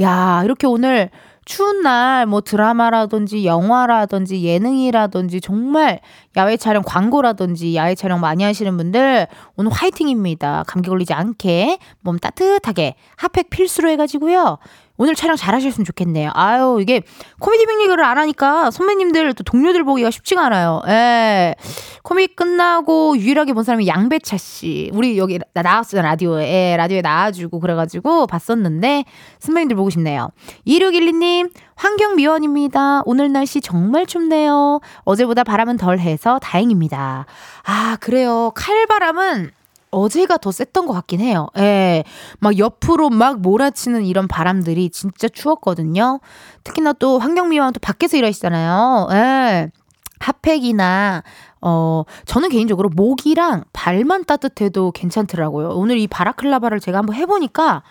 야, 이렇게 오늘 추운 날 뭐 드라마라든지 영화라든지 예능이라든지 정말 야외 촬영 광고라든지 야외 촬영 많이 하시는 분들 오늘 화이팅입니다. 감기 걸리지 않게 몸 따뜻하게 핫팩 필수로 해가지고요. 오늘 촬영 잘 하셨으면 좋겠네요. 아유, 이게 코미디 빅리그를 안 하니까 선배님들 또 동료들 보기가 쉽지가 않아요. 예. 코믹 끝나고 유일하게 본 사람이 양배차 씨. 우리 여기 나 나왔어요, 라디오에. 예, 라디오에 나와주고 그래가지고 봤었는데 선배님들 보고 싶네요. 2612님, 환경미원입니다. 오늘 날씨 정말 춥네요. 어제보다 바람은 덜 해서 다행입니다. 아, 그래요. 칼바람은 어제가 더 셌던 것 같긴 해요. 예. 막 옆으로 막 몰아치는 이런 바람들이 진짜 추웠거든요. 특히나 또 환경미화원 또 밖에서 일하시잖아요. 예. 핫팩이나 어 저는 개인적으로 목이랑 발만 따뜻해도 괜찮더라고요. 오늘 이 바라클라바를 제가 한번 해보니까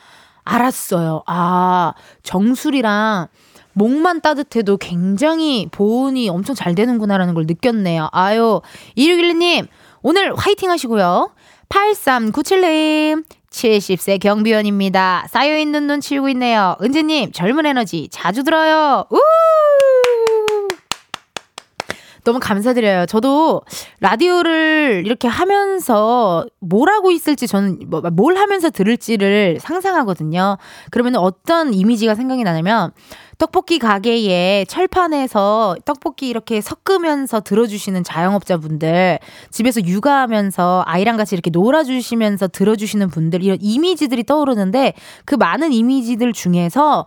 알았어요. 아 정수리랑 목만 따뜻해도 굉장히 보온이 엄청 잘 되는구나라는 걸 느꼈네요. 아유 2612님 오늘 화이팅 하시고요. 8397님 70세 경비원입니다. 쌓여있는 눈 치우고 있네요. 은지님 젊은 에너지 자주 들어요. 우! 너무 감사드려요. 저도 라디오를 이렇게 하면서 뭘 하고 있을지 저는 뭐, 뭘 하면서 들을지를 상상하거든요. 그러면 어떤 이미지가 생각이 나냐면 떡볶이 가게에 철판에서 떡볶이 이렇게 섞으면서 들어주시는 자영업자분들 집에서 육아하면서 아이랑 같이 이렇게 놀아주시면서 들어주시는 분들 이런 이미지들이 떠오르는데 그 많은 이미지들 중에서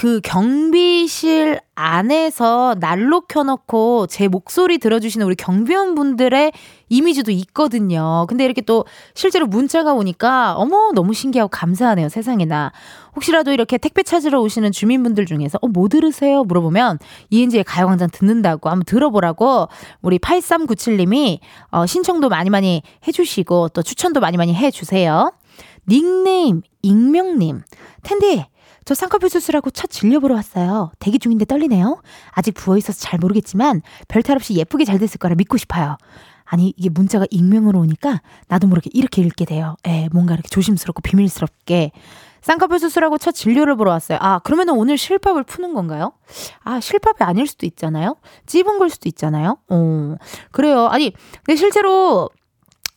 그 경비실 안에서 난로 켜놓고 제 목소리 들어주시는 우리 경비원 분들의 이미지도 있거든요. 근데 이렇게 또 실제로 문자가 오니까 어머 너무 신기하고 감사하네요. 세상에나. 혹시라도 이렇게 택배 찾으러 오시는 주민분들 중에서 어, 뭐 들으세요? 물어보면 이은지의 가요광장 듣는다고 한번 들어보라고 우리 8397님이 어, 신청도 많이 많이 해주시고 또 추천도 많이 많이 해주세요. 닉네임 익명님 텐디 저 쌍꺼풀 수술하고 첫 진료 보러 왔어요. 대기 중인데 떨리네요. 아직 부어있어서 잘 모르겠지만 별탈 없이 예쁘게 잘 됐을 거라 믿고 싶어요. 아니 이게 문자가 익명으로 오니까 나도 모르게 이렇게 읽게 돼요. 에 뭔가 이렇게 조심스럽고 비밀스럽게 쌍꺼풀 수술하고 첫 진료를 보러 왔어요. 아 그러면은 오늘 실밥을 푸는 건가요? 아 실밥이 아닐 수도 있잖아요. 찝은 걸 수도 있잖아요. 어 그래요. 아니 근데 실제로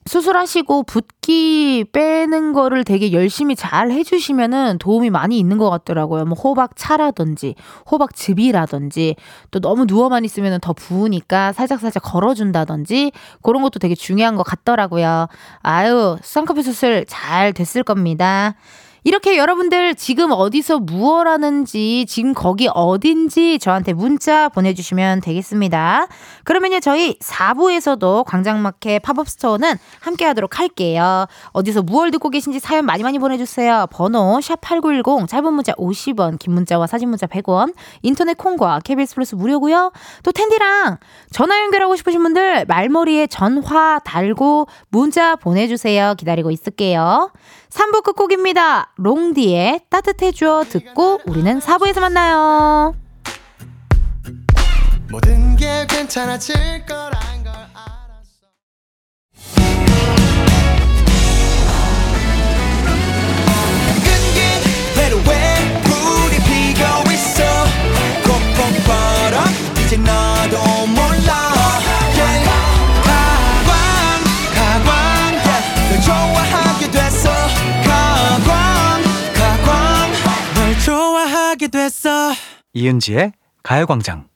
수술하시고 붓기 빼는 거를 되게 열심히 잘 해주시면은 도움이 많이 있는 것 같더라고요. 뭐 호박차라든지 호박즙이라든지 또 너무 누워만 있으면 더 부으니까 살짝살짝 걸어준다든지 그런 것도 되게 중요한 것 같더라고요. 아유 쌍꺼풀 수술 잘 됐을 겁니다. 이렇게 여러분들 지금 어디서 무얼 하는지, 지금 거기 어딘지 저한테 문자 보내주시면 되겠습니다. 그러면요, 저희 4부에서도 광장마켓 팝업 스토어는 함께 하도록 할게요. 어디서 무얼 듣고 계신지 사연 많이 많이 보내주세요. 번호 샵8910, 짧은 문자 50원, 긴 문자와 사진 문자 100원, 인터넷 콩과 KBS 플러스 무료고요. 또 텐디랑 전화 연결하고 싶으신 분들 말머리에 전화 달고 문자 보내주세요. 기다리고 있을게요. 3부 끝곡입니다. 롱디의 따뜻해줘 듣고 우리는 4부에서 만나요.
모든 게 괜찮아질 거란
이은지의 가요광장.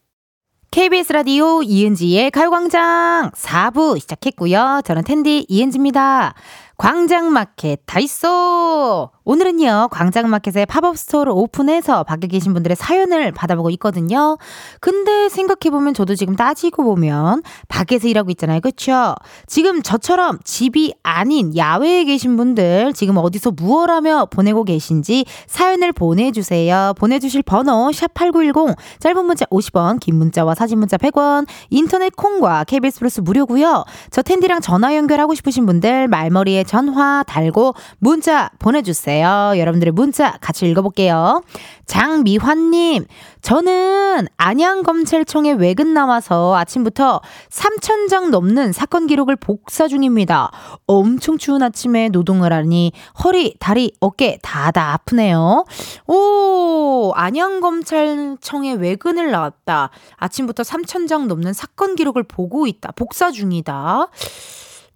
KBS 라디오 이은지의 가요광장 4부 시작했고요. 저는 텐디 이은지입니다. 광장마켓 다 있어! 오늘은요, 광장마켓에 팝업 스토어를 오픈해서 밖에 계신 분들의 사연을 받아보고 있거든요. 근데 생각해보면 저도 지금 따지고 보면 밖에서 일하고 있잖아요. 그쵸? 지금 저처럼 집이 아닌 야외에 계신 분들 지금 어디서 무얼 하며 보내고 계신지 사연을 보내주세요. 보내주실 번호 샵8910 짧은 문자 50원, 긴 문자와 사진 문자 100원, 인터넷 콩과 KBS 플러스 무료고요. 저 텐디랑 전화 연결하고 싶으신 분들 말머리에 전화 달고 문자 보내주세요. 여러분들의 문자 같이 읽어볼게요. 장미환님, 저는 안양검찰청에 외근 나와서 아침부터 3천장 넘는 사건 기록을 복사 중입니다. 엄청 추운 아침에 노동을 하니 허리, 다리, 어깨 다 다 아프네요. 오, 안양검찰청에 외근을 나왔다. 아침부터 3천장 넘는 사건 기록을 보고 있다. 복사 중이다.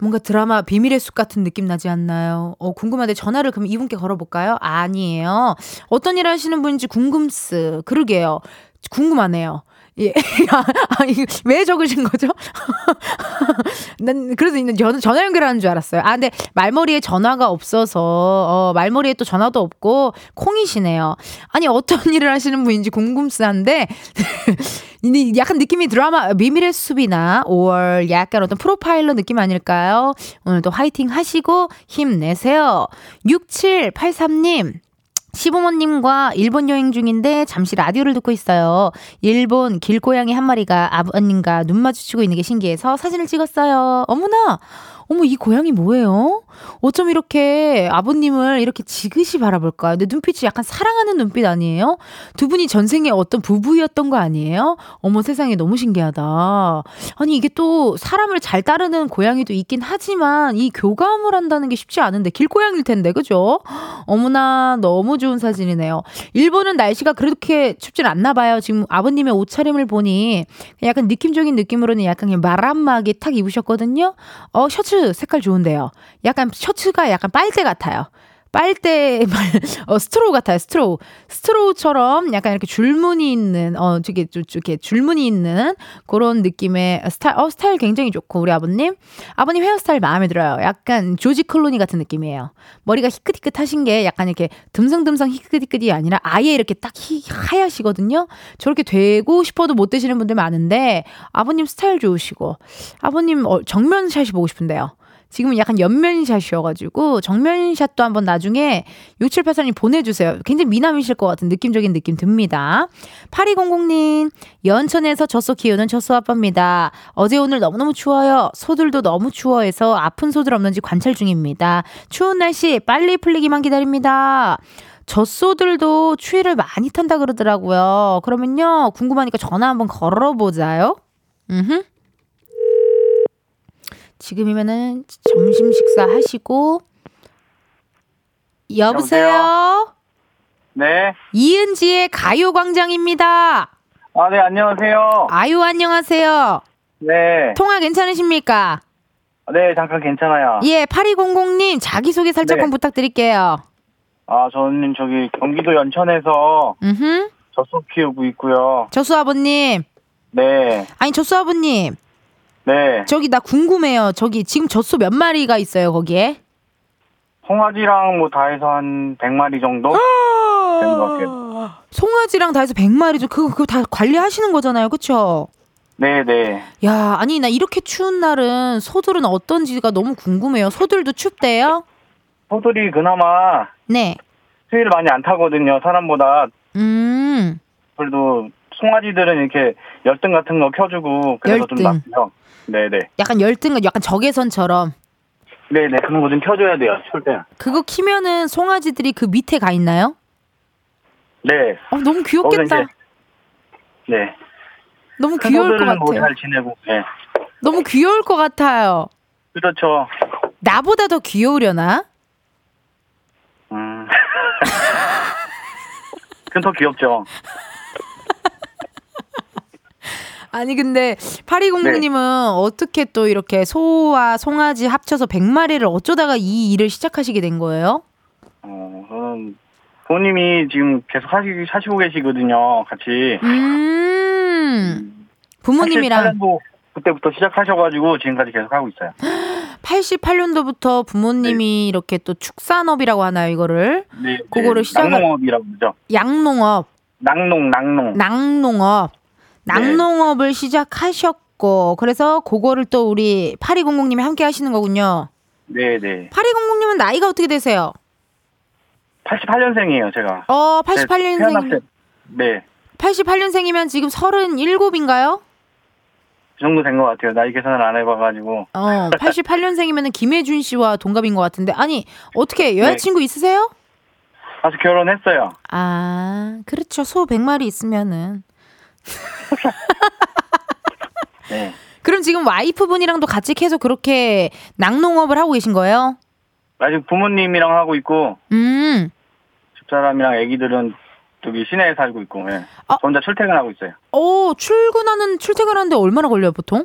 뭔가 드라마 비밀의 숲 같은 느낌 나지 않나요? 어, 궁금한데 전화를 그럼 이분께 걸어볼까요? 아니에요. 어떤 일 하시는 분인지 궁금스. 그러게요. 궁금하네요. 예. <laughs> 아, 이거 왜 적으신 거죠? <laughs> 난 그래서 있는 전 전화 연결하는 줄 알았어요. 아, 근데 말머리에 전화가 없어서 어, 말머리에 또 전화도 없고 콩이시네요. 아니 어떤 <laughs> 일을 하시는 분인지 궁금스한데 이 약간 느낌이 드라마 비밀의 숲이나 5월 약간 어떤 프로파일러 느낌 아닐까요? 오늘도 화이팅 하시고 힘내세요. 6783님 시부모님과 일본 여행 중인데 잠시 라디오를 듣고 있어요. 일본 길고양이 한 마리가 아버님과 눈 마주치고 있는 게 신기해서 사진을 찍었어요. 어머나! 어머, 이 고양이 뭐예요? 어쩜 이렇게 아버님을 이렇게 지그시 바라볼까요? 근데 눈빛이 약간 사랑하는 눈빛 아니에요? 두 분이 전생에 어떤 부부였던 거 아니에요? 어머, 세상에 너무 신기하다. 아니, 이게 또 사람을 잘 따르는 고양이도 있긴 하지만 이 교감을 한다는 게 쉽지 않은데, 길고양이일 텐데, 그죠? 어머나, 너무 좋은 사진이네요. 일본은 날씨가 그렇게 춥진 않나 봐요. 지금 아버님의 옷차림을 보니 약간 느낌적인 느낌으로는 약간 마람막이 탁 입으셨거든요. 어, 셔츠 색깔 좋은데요. 약간 셔츠가 약간 빨대 같아요. 빨대, <laughs> 어, straw 같아요, straw. straw처럼 약간 이렇게 줄무늬 있는, 어, 저게, 이렇게 줄무늬 있는 그런 느낌의 스타일, 어, 스타일 굉장히 좋고, 우리 아버님. 아버님 헤어스타일 마음에 들어요. 약간 조지 클루니 같은 느낌이에요. 머리가 희끗희끗 하신 게 약간 이렇게 듬성듬성 희끗희끗이 아니라 아예 이렇게 딱 희, 하얗시거든요. 저렇게 되고 싶어도 못 되시는 분들 많은데, 아버님 스타일 좋으시고, 아버님 어, 정면샷이 보고 싶은데요. 지금은 약간 옆면샷이어가지고 정면샷도 한번 나중에 6784님 보내주세요. 굉장히 미남이실 것 같은 느낌적인 느낌 듭니다. 8200님 연천에서 젖소 키우는 젖소 아빠입니다. 어제 오늘 너무너무 추워요. 소들도 너무 추워해서 아픈 소들 없는지 관찰 중입니다. 추운 날씨 빨리 풀리기만 기다립니다. 젖소들도 추위를 많이 탄다 그러더라고요. 그러면요 궁금하니까 전화 한번 걸어보자요. 음. 지금이면은 점심 식사 하시고 여보세요.
네.
이은지의 가요광장입니다.
아, 네, 안녕하세요.
아유 안녕하세요.
네.
통화 괜찮으십니까?
네, 잠깐 괜찮아요.
예, 8200님 자기소개 살짝만
네.
부탁드릴게요.
아, 저는 저기 경기도 연천에서
음.
젖소 키우고 있고요.
저수 아버님.
네.
아니 저수 아버님.
네.
저기 나 궁금해요. 저기 지금 젖소 몇 마리가 있어요, 거기에?
송아지랑 뭐 다 해서 한 100마리 정도? 되는 것 같아요.
송아지랑 다 해서 100마리죠. 그거 그거 다 관리하시는 거잖아요. 그렇죠?
네, 네.
야, 아니 나 이렇게 추운 날은 소들은 어떤지가 너무 궁금해요. 소들도 춥대요?
소들이 그나마
네.
수위를 많이 안 타거든요, 사람보다.
음.
그래도 송아지들은 이렇게 열등 같은 거 켜주고 그래서 좀
열등.
낫고요. 네, 네.
약간 열등은 약간 적외선처럼
네, 네. 그런 거 좀 켜줘야 돼요, 추울 때.
그거 키면은 송아지들이 그 밑에 가 있나요?
네.
어, 너무 귀엽겠다.
이제 네.
너무
큰
귀여울 것 같아요.
잘 지내고, 네.
너무 귀여울 것 같아요.
그렇죠.
나보다 더 귀여우려나?
음. <laughs> 그건 더 귀엽죠.
아니 근데 8200님은 어떻게 또 이렇게 소와 송아지 합쳐서 100마리를 어쩌다가 이 일을 시작하시게 된 거예요?
어, 저는 부모님이 지금 계속 하시, 하시고 계시거든요, 같이.
음. 부모님이랑
88년도 그때부터 시작하셔가지고 지금까지 계속 하고 있어요. <gasps>
88년도부터 부모님이 이렇게 또 축산업이라고 하나요, 이거를?
네,
그거를 시작을-
낙농업이라고 그러죠.
양농업,
낙농, 낙농.
낙농업, 낙농업을 시작하셨고, 그래서 그거를 또 우리 8200님이 함께 하시는 거군요.
네, 네.
8200님은 나이가 어떻게 되세요?
88년생이에요, 제가.
어,
네,
88년생,
태어났을 때- 네.
88년생이면 지금 37인가요?
정도 된 것 같아요. 나이 계산을 안 해봐가지고.
어, 88년생이면 김혜준 씨와 동갑인 것 같은데. 아니, 어떻게 여자친구 있으세요?
아직 결혼했어요.
아, 그렇죠. 소 100마리 있으면은. <laughs>
네.
그럼 지금 와이프분이랑도 같이 계속 그렇게 낙농업을 하고 계신 거예요?
아직 부모님이랑 하고 있고,
음.
집사람이랑 애기들은 저기 시내에 살고 있고, 예.
아.
저 혼자 출퇴근하고 있어요.
오, 출근하는, 출퇴근하는데 얼마나 걸려요, 보통?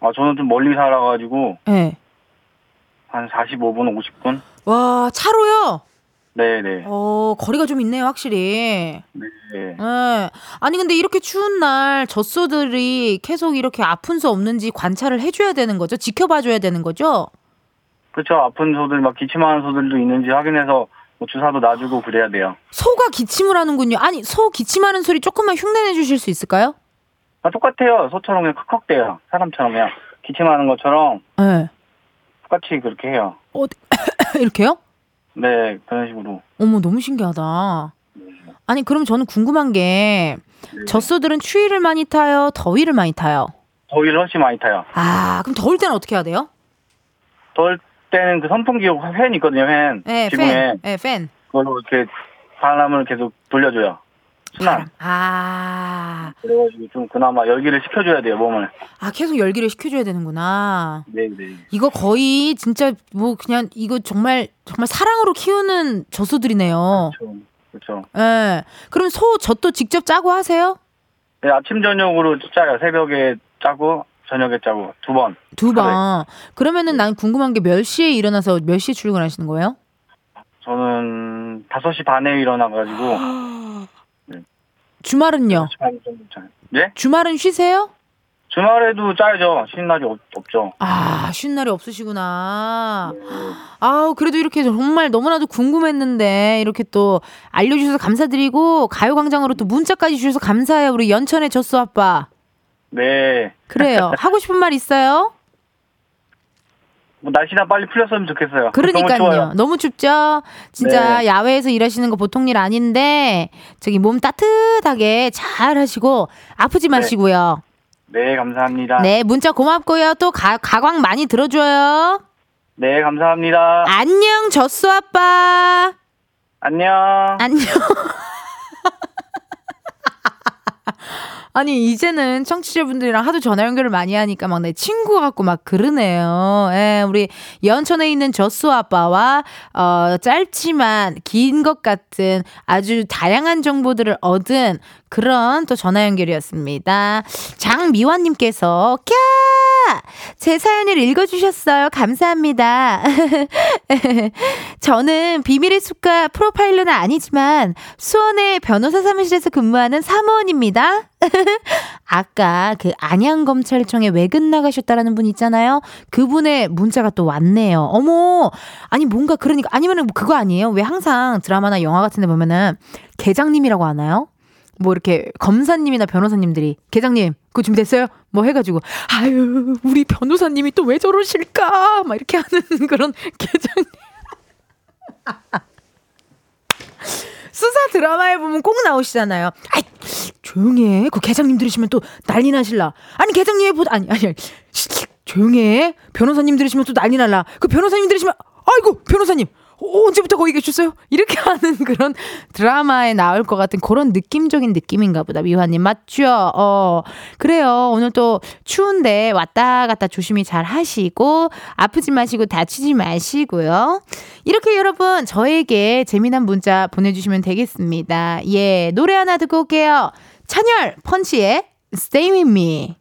아, 저는 좀 멀리 살아가지고,
예. 네.
한 45분, 50분?
와, 차로요?
네네.
어, 거리가 좀 있네요, 확실히.
네.
예. 아니, 근데 이렇게 추운 날 젖소들이 계속 이렇게 아픈 소 없는지 관찰을 해줘야 되는 거죠? 지켜봐줘야 되는 거죠?
그렇죠. 아픈 소들, 막 기침하는 소들도 있는지 확인해서 뭐 주사도 놔주고 그래야 돼요.
소가 기침을 하는군요. 아니, 소 기침하는 소리 조금만 흉내내 주실 수 있을까요?
아, 똑같아요. 소처럼 그냥 컥컥대요. 사람처럼 그냥 기침하는 것처럼
네.
똑같이 그렇게 해요.
어디, <coughs> 이렇게요?
네, 그런 식으로.
어머, 너무 신기하다. 아니, 그럼 저는 궁금한 게,
네.
젖소들은 추위를 많이 타요? 더위를 많이 타요?
더위를 훨씬 많이 타요.
아, 그럼 더울 때는 어떻게 해야 돼요?
더울 때는 그 선풍기 팬 있거든요, 팬.
네,
지붕에.
팬. 네, 팬.
그걸로 이렇게 바람을 계속 돌려줘요. 순환.
아,
그래가지고 좀 그나마 열기를 식혀줘야 돼요, 몸을.
아, 계속 열기를 식혀줘야 되는구나.
네, 네.
이거 거의 진짜 뭐 그냥 이거 정말 정말 사랑으로 키우는 젖소들이네요.
그렇죠. 그렇죠.
예. 그럼 소 젖도 직접 짜고 하세요?
네, 아침, 저녁으로 짜요. 새벽에 짜고, 저녁에 짜고, 두 번.
두 번. 그러면은 난 궁금한 게 몇 시에 일어나서 몇 시에 출근하시는 거예요?
저는 5시 반에 일어나가지고, <gasps> <gasps>
주말은요?
5시 반 정도 짜요. 예?
주말은 쉬세요?
주말에도 짜야죠. 쉬는 날이 없, 없죠.
아, 쉬는 날이 없으시구나. 아우, 그래도 이렇게 정말 너무나도 궁금했는데, 이렇게 또 알려주셔서 감사드리고, 가요광장으로 또 문자까지 주셔서 감사해요. 우리 연천의 젖소 아빠.
네.
그래요. 하고 싶은 말 있어요?
뭐 날씨나 빨리 풀렸으면 좋겠어요. 너무
그러니까요.
추워요.
너무, 춥죠? 진짜
네.
야외에서 일하시는 거 보통 일 아닌데, 저기 몸 따뜻하게 잘 하시고, 아프지 마시고요.
네, 감사합니다.
네, 문자 고맙고요. 또 가, 가광 많이 들어줘요.
네, 감사합니다.
안녕, 젖소 아빠.
안녕.
안녕. <laughs> 아니 이제는 청취자분들이랑 하도 전화 연결을 많이 하니까 막 내 친구 같고 막 그러네요. 예, 우리 연천에 있는 젖소 아빠와 어 짧지만 긴 것 같은 아주 다양한 정보들을 얻은 그런 또 전화 연결이었습니다. 장미화님께서 캬! 제 사연을 읽어주셨어요. 감사합니다. <laughs> 저는 비밀의 숲과 프로파일러는 아니지만 수원의 변호사 사무실에서 근무하는 사무원입니다. <laughs> 아까 그 안양검찰청에 외근 나가셨다라는 분 있잖아요. 그분의 문자가 또 왔네요. 어머, 아니 뭔가 그러니까 아니면은 뭐 그거 아니에요? 왜 항상 드라마나 영화 같은 데 보면은 계장님이라고 하나요? 뭐 이렇게 검사님이나 변호사님들이 계장님 그거 준비됐어요? 뭐 해가지고 아유 우리 변호사님이 또 왜 저러실까 막 이렇게 하는 <laughs> 그런 계장님 <laughs> 수사 드라마에 보면 꼭 나오시잖아요. 아이 조용히 해. 그 계장님 들으시면 또 난리 나실라. 아니 계장님 보다 아니 아니 시, 조용히 해. 변호사님 들으시면 또 난리 날라. 그 변호사님 들으시면 아이고 변호사님 어, 언제부터 거기 계셨어요? 이렇게 <laughs> 하는 그런 드라마에 나올 것 같은 그런 느낌적인 느낌인가 보다. 미화님 맞죠? 어 그래요. 오늘 또 추운데 왔다 갔다 조심히 잘 하시고 아프지 마시고 다치지 마시고요. 이렇게 여러분 저에게 재미난 문자 보내주시면 되겠습니다. 예 노래 하나 듣고 올게요. 찬열 펀치의 Stay With Me.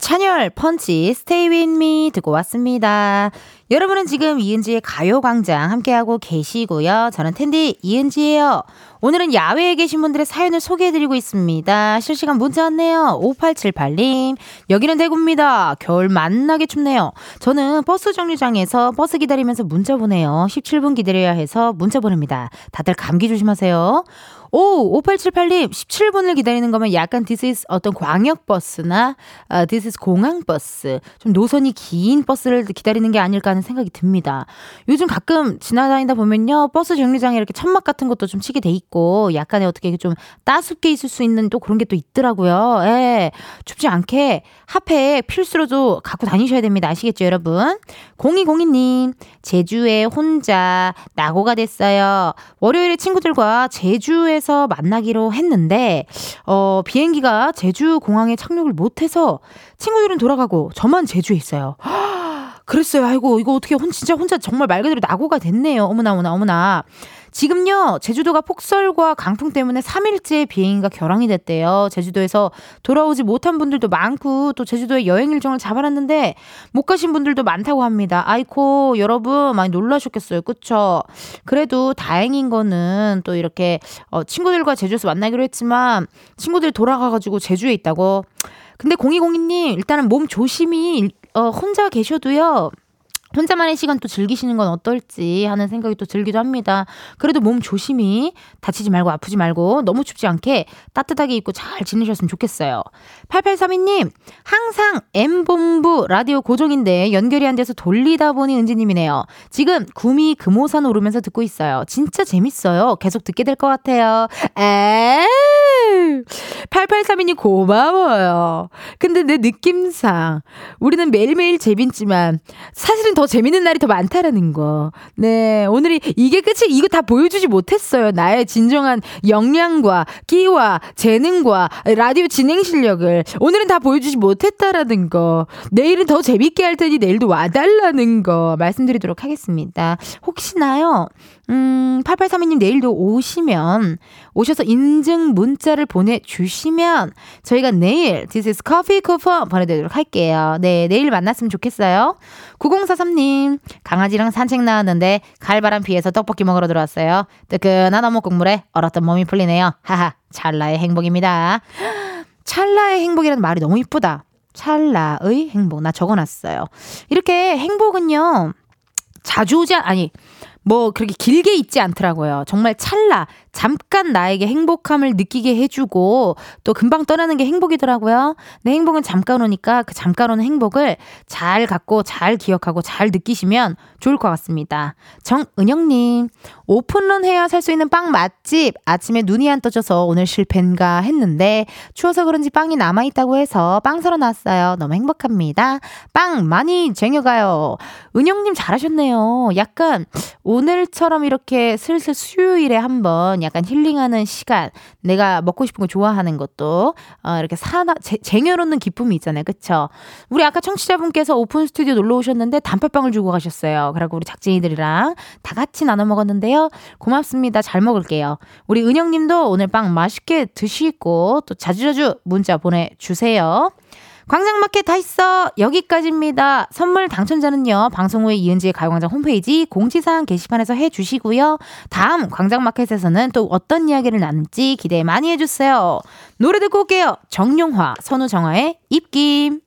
찬열 펀치 With Me 듣고 왔습니다. 여러분은 지금 이은지의 가요광장 함께하고 계시고요. 저는 텐디 이은지예요. 오늘은 야외에 계신 분들의 사연을 소개해드리고 있습니다. 실시간 문자 왔네요. 5878님. 여기는 대구입니다. 겨울 만나게 춥네요. 저는 버스 정류장에서 버스 기다리면서 문자 보내요. 17분 기다려야 해서 문자 보냅니다. 다들 감기 조심하세요. 오, 5878님, 17분을 기다리는 거면 약간 this is 어떤 광역버스나, 아, this is 공항버스. 좀 노선이 긴 버스를 기다리는 게 아닐까 하는 생각이 듭니다. 요즘 가끔 지나다니다 보면요, 버스 정류장에 이렇게 천막 같은 것도 좀 치게 돼 있고, 약간의 어떻게 좀 따숩게 있을 수 있는 또 그런 게 또 있더라고요. 예. 춥지 않게 핫팩 필수로 도 갖고 다니셔야 됩니다. 아시겠죠, 여러분? 0202님, 제주에 혼자 낙오가 됐어요. 월요일에 친구들과 제주에 서 만나기로 했는데, 어, 비행기가 제주 공항에 착륙을 못해서 친구들은 돌아가고 저만 제주에 있어요. <gasps> 그랬어요. 아이고, 이거 어떻게 혼, 진짜 혼자 정말 말 그대로 낙오가 됐네요. 어머나, 어머나, 어머나. 지금요, 제주도가 폭설과 강풍 때문에 3일째 비행기가 결항이 됐대요. 제주도에서 돌아오지 못한 분들도 많고, 또 제주도에 여행 일정을 잡아놨는데, 못 가신 분들도 많다고 합니다. 아이코, 여러분, 많이 놀라셨겠어요. 그쵸? 그래도 다행인 거는 또 이렇게, 어, 친구들과 제주에서 만나기로 했지만, 친구들이 돌아가가지고 제주에 있다고. 근데 0202님, 일단은 몸 조심히, 어, 혼자 계셔도요, 혼자만의 시간 또 즐기시는 건 어떨지 하는 생각이 또 들기도 합니다. 그래도 몸 조심히 다치지 말고 아프지 말고 너무 춥지 않게 따뜻하게 입고 잘 지내셨으면 좋겠어요. 8832님, 항상 M본부 라디오 고정인데 연결이 안 돼서 돌리다 보니 은지님이네요. 지금 구미 금오산 오르면서 듣고 있어요. 진짜 재밌어요. 계속 듣게 될 것 같아요. 에 8832님 고마워요. 근데 내 느낌상 우리는 매일매일 재밌지만 사실은 더 재밌는 날이 더 많다라는 거. 네, 오늘이 이게 끝이 이거 다 보여주지 못했어요. 나의 진정한 역량과 끼와 재능과 라디오 진행 실력을 오늘은 다 보여주지 못했다라는 거. 내일은 더 재밌게 할 테니 내일도 와달라는 거 말씀드리도록 하겠습니다. 혹시나요? 음, 8832님 내일도 오시면, 오셔서 인증 문자를 보내주시면, 저희가 내일, This is Coffee Coupon 보내드리도록 할게요. 네, 내일 만났으면 좋겠어요. 9043님, 강아지랑 산책 나왔는데, 갈바람 피해서 떡볶이 먹으러 들어왔어요. 뜨끈한 어묵 국물에 얼었던 몸이 풀리네요. 하하, 찰나의 행복입니다. 찰나의 행복이라는 말이 너무 이쁘다. 찰나의 행복. 나 적어놨어요. 이렇게 행복은요, 자주 오지, 않- 아니, 뭐 그렇게 길게 있지 않더라고요. 정말 찰나 잠깐 나에게 행복함을 느끼게 해주고 또 금방 떠나는 게 행복이더라고요. 내 행복은 잠깐 오니까 그 잠깐 오는 행복을 잘 갖고 잘 기억하고 잘 느끼시면 좋을 것 같습니다. 정은영님 오픈런 해야 살 수 있는 빵 맛집 아침에 눈이 안 떠져서 오늘 실패인가 했는데 추워서 그런지 빵이 남아있다고 해서 빵 사러 나왔어요. 너무 행복합니다. 빵 많이 쟁여가요. 은영님 잘하셨네요. 약간 오늘처럼 이렇게 슬슬 수요일에 한번 약간 힐링하는 시간, 내가 먹고 싶은 거 좋아하는 것도 어, 이렇게 제- 쟁여놓는 기쁨이 있잖아요, 그쵸? 우리 아까 청취자분께서 오픈 스튜디오 놀러 오셨는데 단팥빵을 주고 가셨어요. 그리고 우리 작진이들이랑 다 같이 나눠 먹었는데요. 고맙습니다. 잘 먹을게요. 우리 은영님도 오늘 빵 맛있게 드시고 또 자주자주 문자 보내주세요. 광장마켓 다 있어 여기까지입니다. 선물 당첨자는요 방송 후에 이은지의 가요광장 홈페이지 공지사항 게시판에서 해주시고요. 다음 광장마켓에서는 또 어떤 이야기를 나눌지 기대 많이 해주세요. 노래 듣고 올게요. 정용화 선우정아의 입김.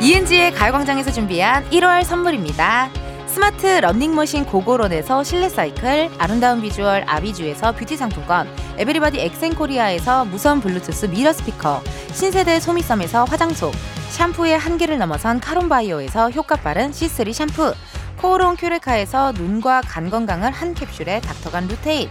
이은지의 가요광장에서 준비한 1월 선물입니다. 스마트 러닝머신 고고런에서 실내 사이클, 아름다운 비주얼 아비주에서 뷰티 상품권, 에브리바디 엑센코리아에서 무선 블루투스 미러 스피커, 신세대 소미섬에서 화장솜, 샴푸의 한계를 넘어선 카론바이오에서 효과 빠른 C3 샴푸, 코오롱 큐레카에서 눈과 간 건강을 한 캡슐에 닥터간 루테인,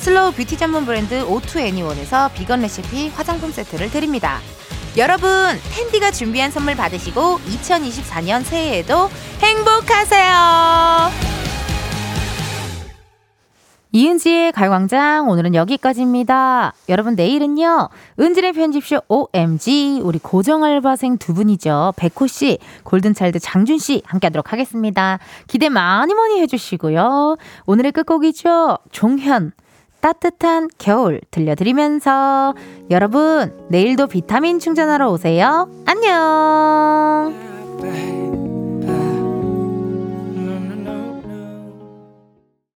슬로우 뷰티 전문 브랜드 오투 애니원에서 비건 레시피 화장품 세트를 드립니다. 여러분, 은디가 준비한 선물 받으시고 2024년 새해에도 행복하세요. 이은지의 가요광장 오늘은 여기까지입니다. 여러분 내일은요 은진의 편집쇼 OMG 우리 고정 알바생 두 분이죠 백호 씨, 골든차일드 장준 씨 함께하도록 하겠습니다. 기대 많이 많이 해주시고요. 오늘의 끝곡이죠 종현 따뜻한 겨울 들려드리면서 여러분 내일도 비타민 충전하러 오세요. 안녕.